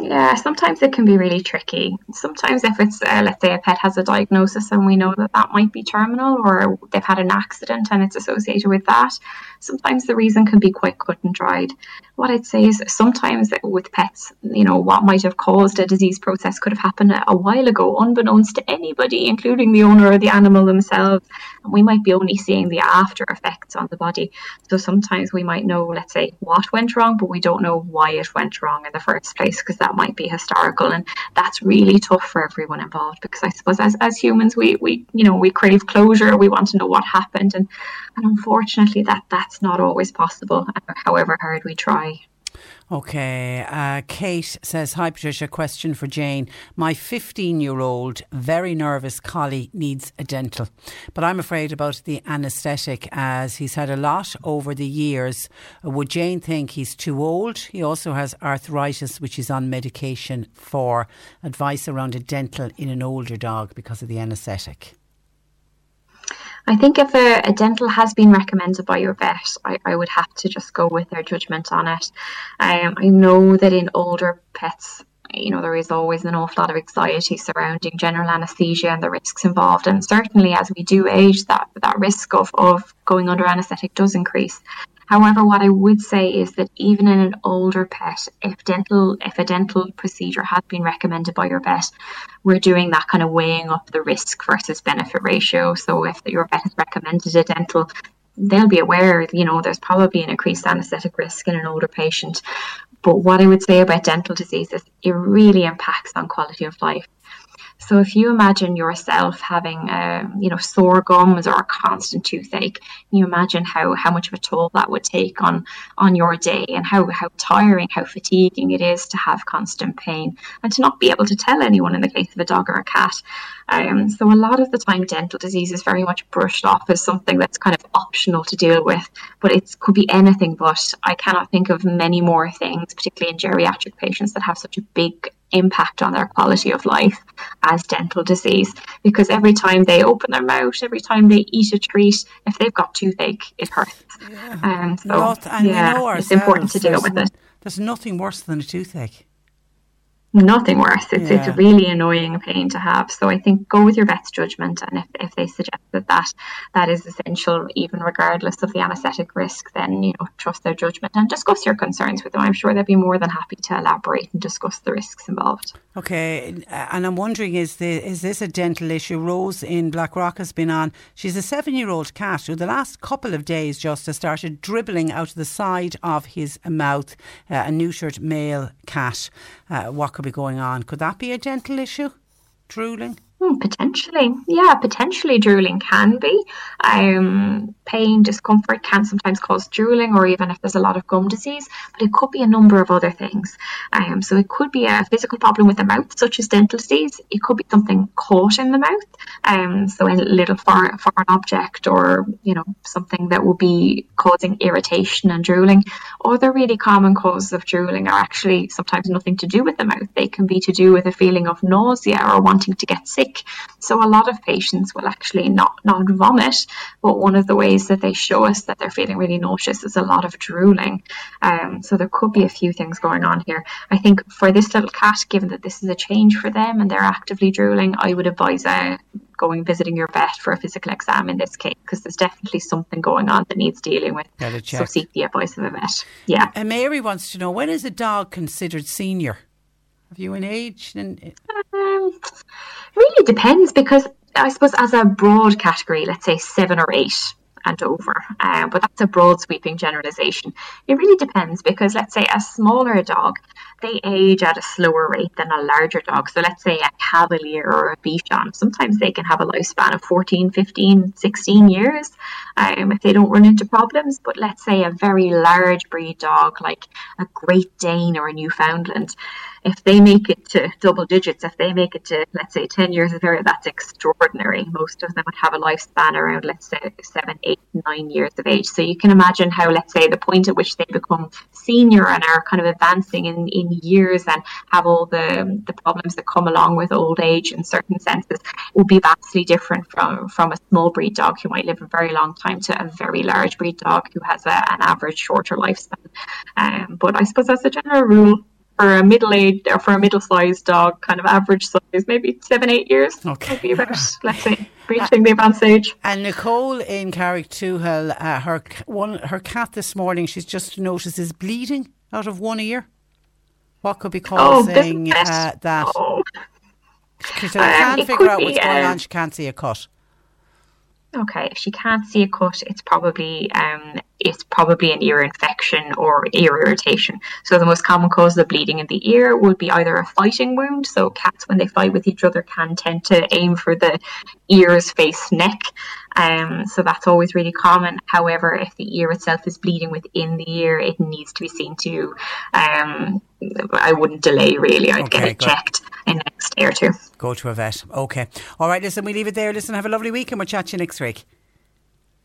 Yeah, sometimes it can be really tricky. Sometimes, if it's, uh, let's say, a pet has a diagnosis and we know that that might be terminal or they've had an accident and it's associated with that, sometimes the reason can be quite cut and dried. What I'd say is sometimes with pets, you know, what might have caused a disease process could have happened a while ago, unbeknownst to anybody, including the owner or the animal themselves. And we might be only seeing the after effects on the body. So sometimes we might know, let's say, what went wrong, but we don't know why it went wrong in the first place because that might be historical. And that's really tough for everyone involved because I suppose as, as humans, we, we, you know, we crave closure. We want to know what happened. And, and unfortunately, that, that's not always possible, however hard we try. Okay. Uh, Kate says, Hi, Patricia. Question for Jane. My 15 year old, very nervous collie needs a dental, but I'm afraid about the anaesthetic as he's had a lot over the years. Would Jane think he's too old? He also has arthritis, which he's on medication for. Advice around a dental in an older dog because of the anaesthetic. I think if a, a, dental has been recommended by your vet, I, I, would have to just go with their judgment on it. Um, I know that in older pets, you know, there is always an awful lot of anxiety surrounding general anaesthesia and the risks involved. And certainly as we do age, that, that risk of, of going under anaesthetic does increase. However, what I would say is that even in an older pet, if dental if a dental procedure has been recommended by your vet, we're doing that kind of weighing up the risk versus benefit ratio. So if your vet has recommended a dental, they'll be aware, you know, there's probably an increased anesthetic risk in an older patient. But what I would say about dental disease is it really impacts on quality of life. So if you imagine yourself having, um, you know, sore gums or a constant toothache, you imagine how, how much of a toll that would take on on your day and how, how tiring, how fatiguing it is to have constant pain and to not be able to tell anyone in the case of a dog or a cat. Um, so a lot of the time, dental disease is very much brushed off as something that's kind of optional to deal with, but it could be anything. But I cannot think of many more things, particularly in geriatric patients, that have such a big impact on their quality of life as dental disease because every time they open their mouth, every time they eat a treat, if they've got toothache, it hurts. Yeah. Um, so, Not, yeah, it's important to deal with it. There's nothing worse than a toothache nothing worse. It's yeah. it's a really annoying pain to have. So I think go with your vet's judgment, and if, if they suggest that, that that is essential, even regardless of the anaesthetic risk, then you know trust their judgment and discuss your concerns with them. I'm sure they'd be more than happy to elaborate and discuss the risks involved. Okay, and I'm wondering is the is this a dental issue? Rose in Blackrock has been on. She's a seven year old cat who the last couple of days just has started dribbling out of the side of his mouth. Uh, a neutered male cat. Uh, what could be going on? Could that be a dental issue? Drooling? Hmm, potentially, yeah, potentially drooling can be. Um, pain, discomfort can sometimes cause drooling, or even if there's a lot of gum disease, but it could be a number of other things. Um, so it could be a physical problem with the mouth, such as dental disease. It could be something caught in the mouth, um, so a little foreign, foreign object, or you know something that will be causing irritation and drooling. Other really common causes of drooling are actually sometimes nothing to do with the mouth. They can be to do with a feeling of nausea or wanting to get sick sick. So a lot of patients will actually not, not vomit, but one of the ways that they show us that they're feeling really nauseous is a lot of drooling. Um, so there could be a few things going on here. I think for this little cat, given that this is a change for them and they're actively drooling, I would advise uh, going visiting your vet for a physical exam in this case because there's definitely something going on that needs dealing with. So seek the advice of a vet. Yeah. And Mary wants to know when is a dog considered senior? Have you an age? And um, really depends because I suppose as a broad category, let's say seven or eight and over, um, but that's a broad sweeping generalization. It really depends because let's say a smaller dog, they age at a slower rate than a larger dog. So let's say a Cavalier or a Bichon, sometimes they can have a lifespan of 14, 15, 16 years um, if they don't run into problems. But let's say a very large breed dog like a Great Dane or a Newfoundland, if they make it to double digits, if they make it to, let's say, 10 years of age, that's extraordinary. Most of them would have a lifespan around, let's say, seven, eight, nine years of age. So you can imagine how, let's say, the point at which they become senior and are kind of advancing in, in years and have all the, the problems that come along with old age in certain senses will be vastly different from, from a small breed dog who might live a very long time to a very large breed dog who has a, an average shorter lifespan. Um, but I suppose as a general rule, for a middle aged or for a middle sized dog, kind of average size, maybe seven, eight years. Okay. Maybe about, let's say, reaching the advanced age. And Nicole in Carrigtwohill, uh, her one her cat this morning, she's just noticed is bleeding out of one ear. What could be oh, causing oh, uh, that? Oh. She can't um, figure out what's be, going uh, on. She can't see a cut. Okay, if she can't see a cut, it's probably um, it's probably an ear infection or ear irritation. So the most common cause of bleeding in the ear would be either a fighting wound. So cats, when they fight with each other, can tend to aim for the ears, face, neck. Um, so that's always really common. However, if the ear itself is bleeding within the ear, it needs to be seen to. Um, I wouldn't delay really. I'd okay, get it checked in the next day or two. Go to a vet. Okay. All right. Listen, we leave it there. Listen, have a lovely week, and we'll chat to you next week.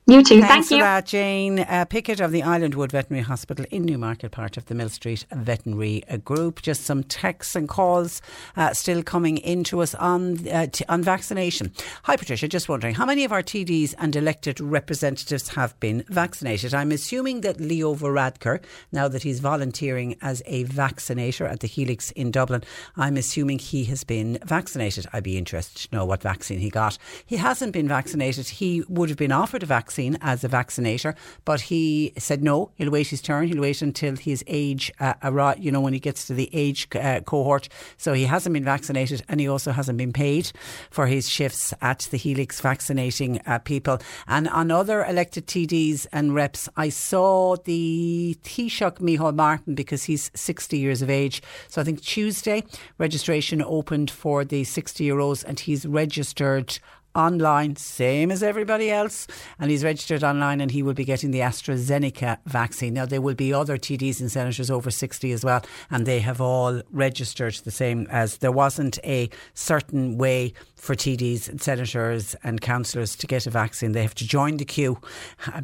You too. Thanks Thank for you. that, Jane uh, Pickett of the Islandwood Veterinary Hospital in Newmarket, part of the Millstreet Veterinary uh, Group. Just some texts and calls uh, still coming into us on uh, t- on vaccination. Hi, Patricia. Just wondering how many of our TDs and elected representatives have been vaccinated. I'm assuming that Leo Varadkar, now that he's volunteering as a vaccinator at the Helix in Dublin, I'm assuming he has been vaccinated. I'd be interested to know what vaccine he got. He hasn't been vaccinated. He would have been offered a vaccine as a vaccinator, but he said no. He'll wait his turn. He'll wait until his age, uh, you know, when he gets to the age uh, cohort. So he hasn't been vaccinated, and he also hasn't been paid for his shifts at the Helix vaccinating uh, people. And on other elected TDs and reps, I saw the Taoiseach Micheál Martin because he's 60 years of age. So I think Tuesday registration opened for the 60 year olds, and he's registered online, same as everybody else, and he's registered online and he will be getting the AstraZeneca vaccine. Now, there will be other TDs and senators over 60 as well, and they have all registered the same as there wasn't a certain way for TDs and senators and councillors to get a vaccine. They have to join the queue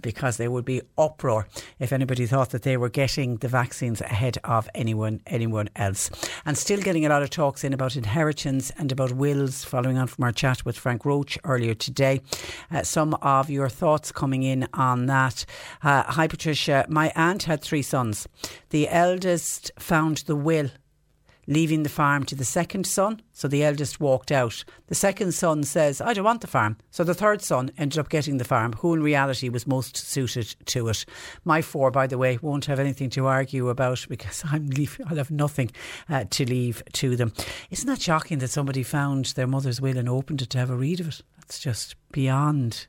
because there would be uproar if anybody thought that they were getting the vaccines ahead of anyone anyone else. And still getting a lot of talks in about inheritance and about wills following on from our chat with Frank Roche earlier today. Uh, some of your thoughts coming in on that. Uh, hi Patricia, my aunt had three sons. The eldest found the will leaving the farm to the second son. So the eldest walked out. The second son says, I don't want the farm. So the third son ended up getting the farm, who in reality was most suited to it. My four, by the way, won't have anything to argue about because *laughs* I'm leave, I'll have nothing uh, to leave to them. Isn't that shocking that somebody found their mother's will and opened it to have a read of it? That's just beyond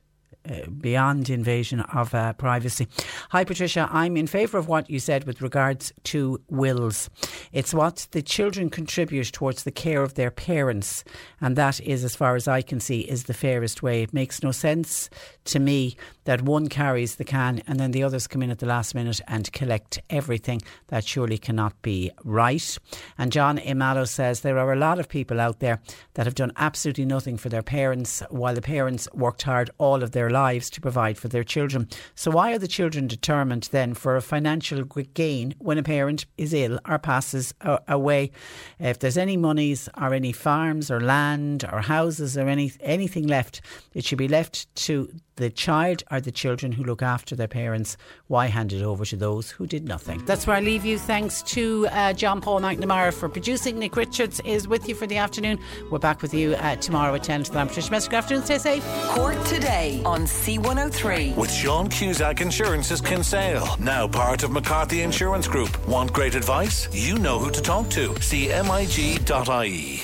beyond invasion of uh, privacy. Hi, Patricia. I'm in favour of what you said with regards to wills. It's what the children contribute towards the care of their parents, and that is, as far as I can see, is the fairest way. It makes no sense to me that one carries the can and then the others come in at the last minute and collect everything. That surely cannot be right. And John Imalo says there are a lot of people out there that have done absolutely nothing for their parents while the parents worked hard all of their lives to provide for their children. So why are the children determined then for a financial gain when a parent is ill or passes away? If there's any monies or any farms or land or houses or any anything left, it should be left to the child or the children who look after their parents. Why hand it over to those who did nothing? That's where I leave you. Thanks to uh, John Paul McNamara for producing. Nick Richards is with you for the afternoon. We're back with you uh, tomorrow at 10 to the Patricia good Afternoon, stay safe. Cork today on C103. With Sean Cusack Insurance's Kinsale, now part of McCarthy Insurance Group. Want great advice? You know who to talk to. CMIG.ie.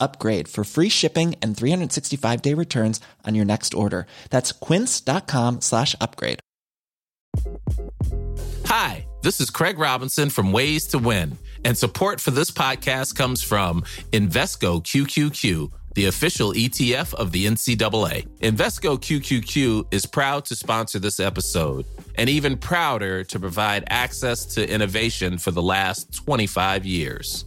upgrade for free shipping and 365 day returns on your next order. That's quince.com slash upgrade. Hi, this is Craig Robinson from Ways to Win, and support for this podcast comes from Invesco QQQ the official ETF of the NCAA. Invesco QQQ is proud to sponsor this episode and even prouder to provide access to innovation for the last 25 years.